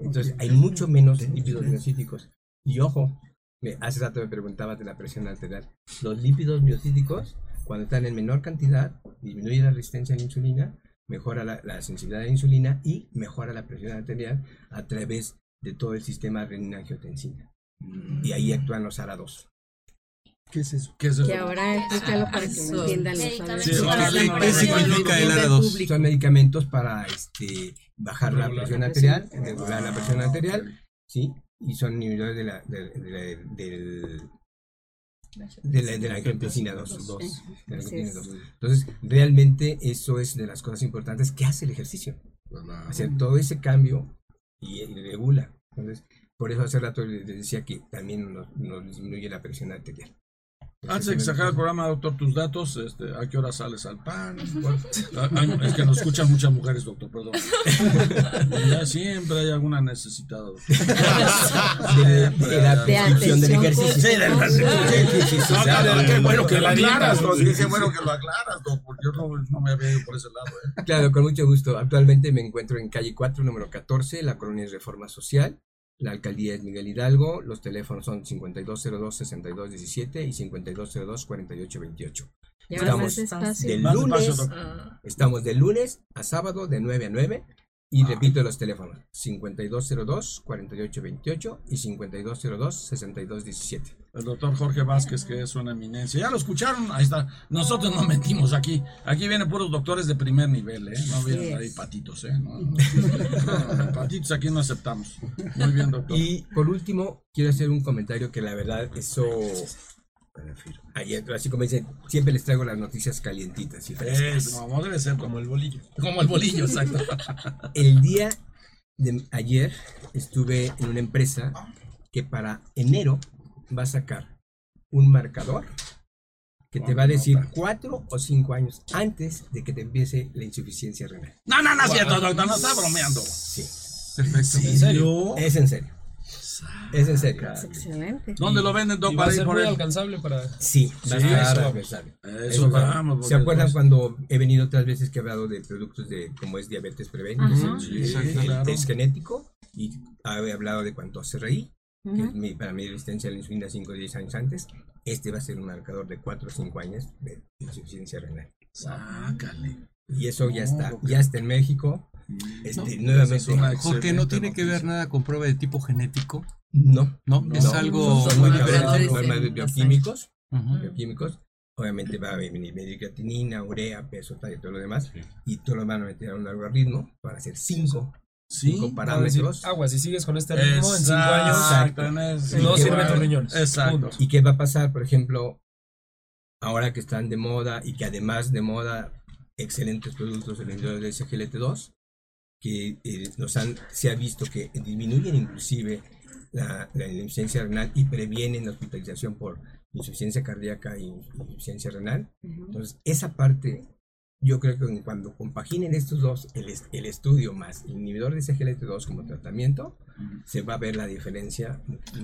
Entonces, hay mucho menos lípidos miocíticos. Y ojo, me- hace rato me preguntabas de la presión arterial. Los lípidos miocíticos, cuando están en menor cantidad, disminuye la resistencia a la insulina, mejora la, la sensibilidad a la insulina y mejora la presión arterial a través de todo el sistema renina-angiotensina. Y ahí actúan los ARA2. ¿Qué es eso? ¿Qué es eso? Que ahora explícalo para que lo entiendan los Sí, ¿qué- qué presión. significa el Del ARA2? público. Son medicamentos para este, bajar la presión arterial, regular la presión arterial, ¿sí? Y son inhibidores de la, de, de la- del, de la, de la angiotensina 2. de la Así angiotensina es. 2. Entonces, realmente eso es de las cosas importantes que hace el ejercicio. Hacer todo ese cambio y, y regula. Entonces, por eso hace rato les les decía que también nos, nos disminuye la presión arterial. Antes de que sacar el programa, doctor, tus datos, este, ¿a qué hora sales al pan? Ah, Es que nos escuchan muchas mujeres, doctor, perdón. Ya siempre hay alguna necesitada. doctor. De, la prescripción del ejercicio. Sí, qué bueno que lo aclaras, Qué bueno que lo aclaras, doctor, porque yo no, no me había ido por ese lado. ¿eh? Claro, con mucho gusto. Actualmente me encuentro en calle 4, número 14, la colonia es Reforma Social. La alcaldía es Miguel Hidalgo. Los teléfonos son 5202-6217 y 5202-4828. Y ahora más Estamos del lunes, doctor. estamos de lunes a sábado de 9 a 9. Y repito los teléfonos: 5202-4828 y 5202-6217. El doctor Jorge Vázquez, que es una eminencia. Ya lo escucharon, ahí está. Nosotros no mentimos aquí. Aquí vienen puros doctores de primer nivel, ¿eh? No vienen ahí patitos, ¿eh? No, no. No, patitos aquí no aceptamos. Muy bien, doctor. Y por último, quiero hacer un comentario que la verdad, eso. Ayer, así como dicen, siempre les traigo las noticias calientitas y frescas. Es, no, debe ser como el bolillo. Como el bolillo, exacto. El día de ayer estuve en una empresa que para enero va a sacar un marcador que te va a decir cuatro o cinco años antes de que te empiece la insuficiencia renal. No, no, no es cierto, doctor, no está bromeando. Sí. Perfecto. ¿En serio? Es en serio. Es en serio. Es excelente. ¿Dónde lo venden, doc, va a ser por muy él? alcanzable para... Sí, va a Sí, estar eso. adversable. Eso Eso va. vamos, ¿Se acuerdan después- cuando he venido otras veces que he hablado de productos de como es diabetes prevenible? Sí, el claro. test genético y he hablado de cuánto CRI, que Ujú. es mi- para mi resistencia a la insulina 5 o 10 años antes. Este va a ser un marcador de 4 o 5 años de insuficiencia renal. Sácale. Y eso ya No, está, ya está en México. Este, No, nuevamente, es una Jorge, ¿no tiene que ver nada con prueba de tipo genético? no, No, No. es No. algo son muy diferente. cabrón, diferente. son más bioquímicos, bioquímicos. Obviamente va a venir creatinina, urea, peso, tal y todo lo demás. Y todo lo van a meter a un algoritmo para hacer 5 Sí. con Para decir, parámetros. agua, si sigues con este ritmo, en cinco años Exacto, no Sí, que tus riñones. Exacto. ¿Y qué va a pasar, por ejemplo, ahora que están de moda y que además de moda, excelentes productos de inhibidores de SGLT2, que eh, nos han, se ha visto que disminuyen inclusive la, la insuficiencia renal y previenen la hospitalización por insuficiencia cardíaca y insuficiencia renal. Entonces, esa parte, yo creo que cuando compaginen estos dos, el, el estudio más el inhibidor de SGLT2 como tratamiento, se va a ver la diferencia.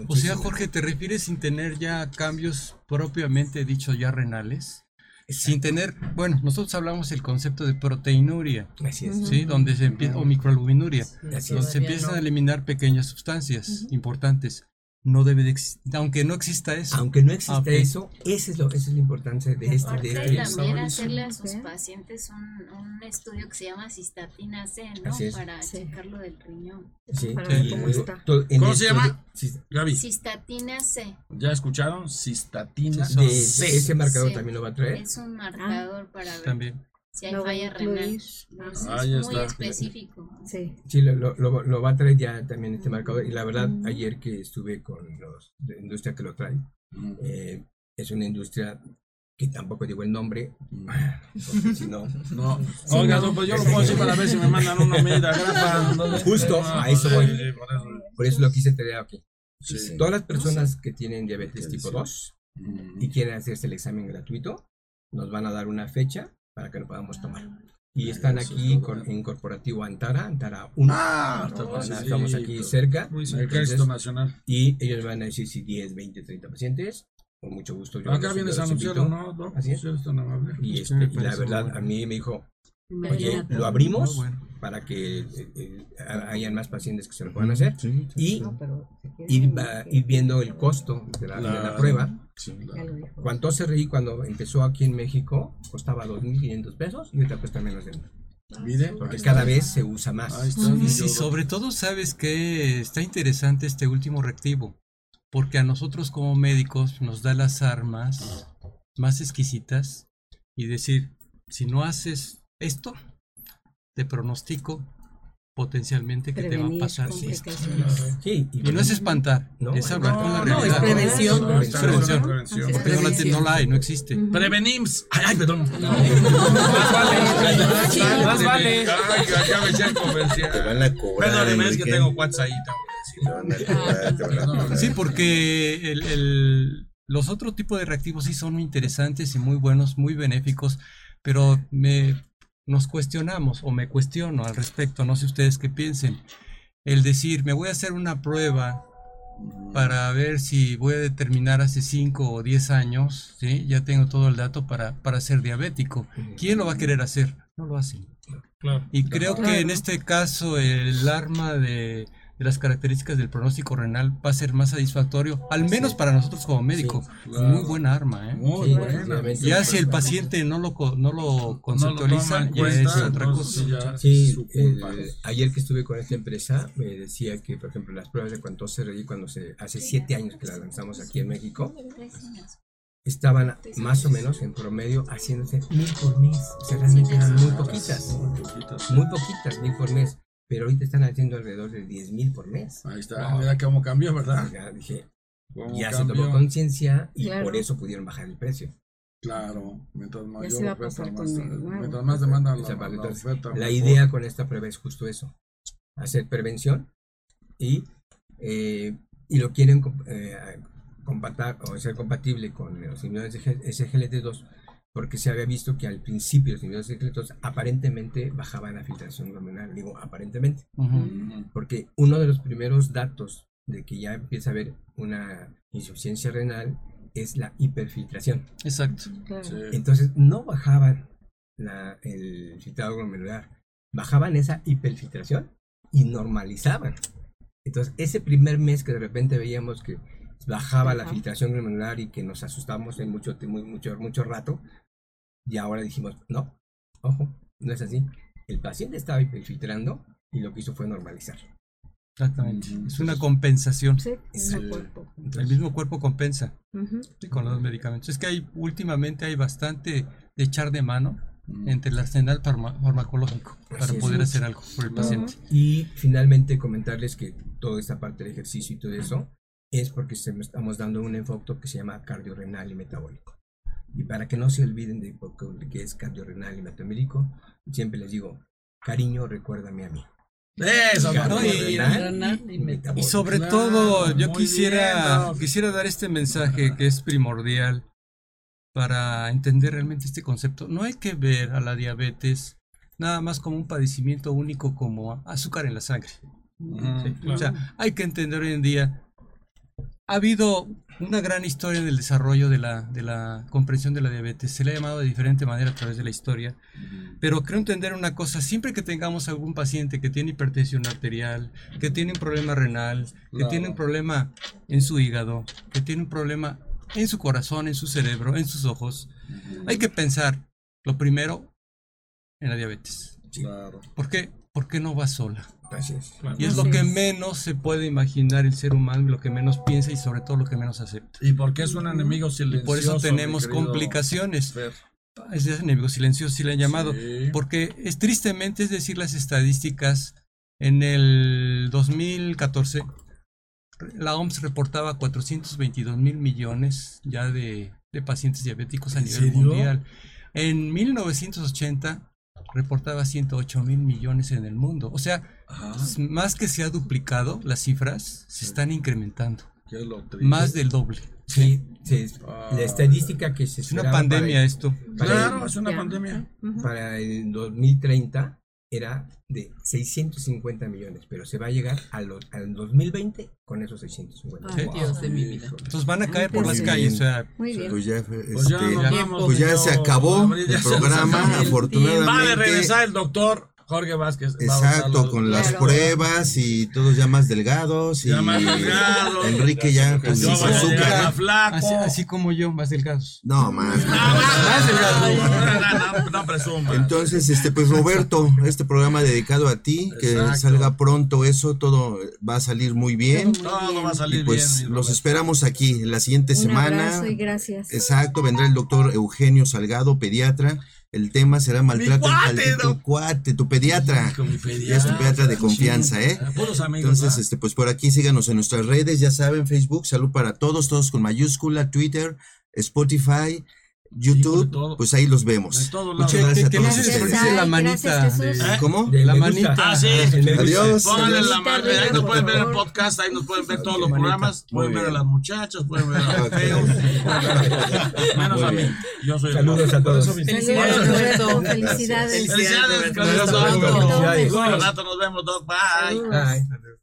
O sea. Jorge, ¿te refieres sin tener ya cambios propiamente dicho ya renales? Sin tener, bueno, nosotros hablamos del concepto de proteinuria, Así es. ¿sí? Donde se empieza, o microalbuminuria, Así donde es. se empiezan a eliminar pequeñas sustancias importantes. No debe de existir, aunque no exista eso. Aunque no exista Ah, ok. eso, esa es, lo, esa es la importancia de este. De este también hacerle a sus pacientes un, un estudio que se llama cistatina C, ¿no? Así es. Para checarlo del riñón. Sí, Para ver cómo está. ¿Cómo se llama? sí, Gaby. Cistatina C. ¿Ya escucharon? Cistatina de- C. ese marcador Sí. también lo va a traer. Es un marcador para ver También. Si hay Lo falla renal. Es, es muy está. específico. Sí. Sí, lo, lo, lo- va a traer ya también este marcador. Y la verdad, ayer que estuve con los de industria que lo trae, eh, es una industria que tampoco digo el nombre, si no. No. Oiga, no, pues yo lo puedo decir para ver si me mandan uno, mira, grafa. Justo, Ah, a eso voy. sí, por eso. Lo quise traer aquí. Sí. Todas las personas que tienen diabetes tipo 2 y quieren hacerse el examen gratuito, nos van a dar una fecha para que lo podamos tomar. Y están aquí con, en Corporativo Antara, Antara 1. Ah, Estamos- facilito. estamos aquí cerca. Muy cerca. Entonces, Nacional. Y ellos van a decir si 10, 20, 30 pacientes. Con mucho gusto. yo Acá vienes a anunciarlo. ¿no? Así es. Sí. Y, este, y la verdad, bueno. a mí me dijo, oye, lo abrimos Muy bueno. Para que eh, eh, hayan más pacientes que se lo puedan hacer. Y No, ir, va- ir viendo el costo de la, de la Claro. prueba. Sí, claro. Cuánto se reí cuando empezó aquí en México, costaba 2.500 pesos y ahorita cuesta menos de mil. Mire, Porque cada vez se usa más. Y sí, sobre todo sabes que está interesante este último reactivo, porque a nosotros como médicos nos da las armas más exquisitas y decir, si no haces esto, te pronostico potencialmente que te va a pasar esto. complicaciones. Sí, Y no es espantar, No, es hablar con la no, realidad. es prevención. No, Es prevención. prevención. Porque no la, prevención. no la hay, no existe. Prevenims. Ay, ay, perdón. Más vale. Más vale. Te van a cobrar. Perdóneme, es que tengo WhatsApp ahí. Sí, porque el, el- los otros tipos de reactivos sí son muy interesantes y muy buenos, muy benéficos, pero me, nos cuestionamos o me cuestiono al respecto, no sé ustedes qué piensen. El decir, me voy a hacer una prueba para ver si voy a determinar hace 5 o 10 años, ¿sí? ya tengo todo el dato para, para ser diabético. ¿Quién lo va a querer hacer? No lo hacen. Claro. Y creo que en este caso el arma de, de las características del pronóstico renal va a ser más satisfactorio, al menos para nosotros como médicos. claro. Muy buena arma, ¿eh? Muy Sí, buena. Ya si el paciente no lo, co- no lo No lo conceptualiza, ya es cuenta, otra entonces cosa. ya Sí, es su culpa. el- ayer que estuve con esta empresa me decía que, por ejemplo, las pruebas de cuánto se reí cuando se hace siete años que las lanzamos aquí en México, estaban más o menos en promedio haciéndose mil por mes. O sea, realmente eran Muy poquitas. muy poquitas, mil por mes. Pero ahorita están haciendo alrededor de diez mil por mes. Ahí está. Mira cómo cambió, ¿verdad? Ya dije, Cómo ya se cambió. tomó conciencia y Claro. por eso pudieron bajar el precio. Claro, mientras se oferta, más, con el nuevo. mientras más demanda la, la Entonces, oferta. La idea con esta prueba es justo eso, hacer prevención y, eh, y lo quieren eh, compatar o ser compatible con los inhibidores de G- SGLT2 porque se había visto que al principio los de SGLT2 aparentemente bajaban la filtración glomerular, digo aparentemente, Ujú. porque uno de los primeros datos de que ya empieza a haber una insuficiencia renal es la hiperfiltración. Exacto. Claro. Sí. Entonces no bajaban la- el filtrado glomerular, bajaban esa hiperfiltración y normalizaban. Entonces ese primer mes que de repente veíamos que bajaba la Ajá. filtración glomerular y que nos asustamos en mucho, muy- mucho, mucho rato, y ahora dijimos, no, ojo, no es así. El paciente estaba hiperfiltrando y lo que hizo fue normalizar. Exactamente. Es una compensación. Sí, Sí. el cuerpo. El mismo cuerpo compensa sí, con los medicamentos. Es que hay últimamente hay bastante de echar de mano Mm. entre el arsenal farma- farmacológico para es. poder hacer algo por el paciente. Y finalmente comentarles que toda esta parte del ejercicio y todo eso es porque estamos dando un enfoque que se llama cardiorrenal y metabólico. Y para que no se olviden de, qué es cardiorrenal y metabólico, siempre les digo, cariño, recuérdame a mí. Eso, No, y- renal y- y metabólico. Y sobre Claro, todo, yo quisiera, bien, quisiera dar este mensaje que es primordial para entender realmente este concepto. No hay que ver a la diabetes nada más como un padecimiento único como azúcar en la sangre. Ujú. O sea, hay que entender hoy en día, ha habido una gran historia en el desarrollo de la, de la comprensión de la diabetes. Se le ha llamado de diferente manera a través de la historia. Pero creo entender una cosa, siempre que tengamos algún paciente que tiene hipertensión arterial, que tiene un problema renal, que Claro. tiene un problema en su hígado, que tiene un problema en su corazón, en su cerebro, en sus ojos, hay que pensar lo primero en la diabetes. Claro. ¿Por qué? Porque no va sola. Así es. Y es lo que menos se puede imaginar el ser humano, lo que menos piensa y sobre todo lo que menos acepta. Y porque es un enemigo Y silencioso. por eso tenemos complicaciones. Fer. Es de enemigo silencioso, si le han llamado. Sí. Porque es tristemente, es decir, las estadísticas, en el 2014, la OMS reportaba 422 mil millones ya de, de pacientes diabéticos a ¿En nivel serio? mundial. En 1980 reportaba 108 mil millones en el mundo. O sea, Ajá. s- más que se ha duplicado, las cifras se están incrementando. ¿Qué es lo triste? Más del doble. Sí, sí, Ah. la estadística que se Es una pandemia para, esto. para Claro, el- es una Ya. pandemia. Para el 2030 era de 650 millones, pero se va a llegar a lo- al 2020 con esos 650 Ah, Sí. millones. Dios de mi vida. Entonces van a caer por las calles. bien. O sea, Muy bien. Pues ya, Pues este, ya, nos vamos, pues ya se acabó ya el programa, afortunadamente. Va de regresar el doctor Jorge Vázquez. Va a Exacto, con las Claro. pruebas y todos ya más delgados. Y Ya más delgado. Enrique ya con a azúcar. flaco. así, así como yo, más delgados. No, más. Más. No, no presumas. Entonces, este, pues Roberto, este programa dedicado a ti, que Exacto. salga pronto eso, todo va a salir muy bien. Todo va a salir Y pues bien. los esperamos aquí la siguiente Un semana. abrazo y gracias. Exacto, vendrá el doctor Eugenio Salgado, pediatra. El tema será maltrato cuate, infantil. Tu cuate, tu pediatra. Con mi Ya es tu pediatra de confianza, ¿eh? Puros amigos. Entonces, este, pues por aquí síganos en nuestras redes, ya saben, Facebook, Salud para Todos, todos con mayúscula, Twitter, Spotify, YouTube, todo. pues ahí los vemos. Muchas lados. gracias a manita ¿Cómo? De La manita. Ah, sí. Adiós. Pónganle la mano, ahí nos pueden ver el podcast, ahí nos pueden ver todos los programas, pueden ver a las muchachas, pueden ver a los feos, menos a mí. Yo soy el Saludos más- a todos. Felicidades. Felicidades. Felicidades. Felicidades. Nos vemos, Doc. Bye.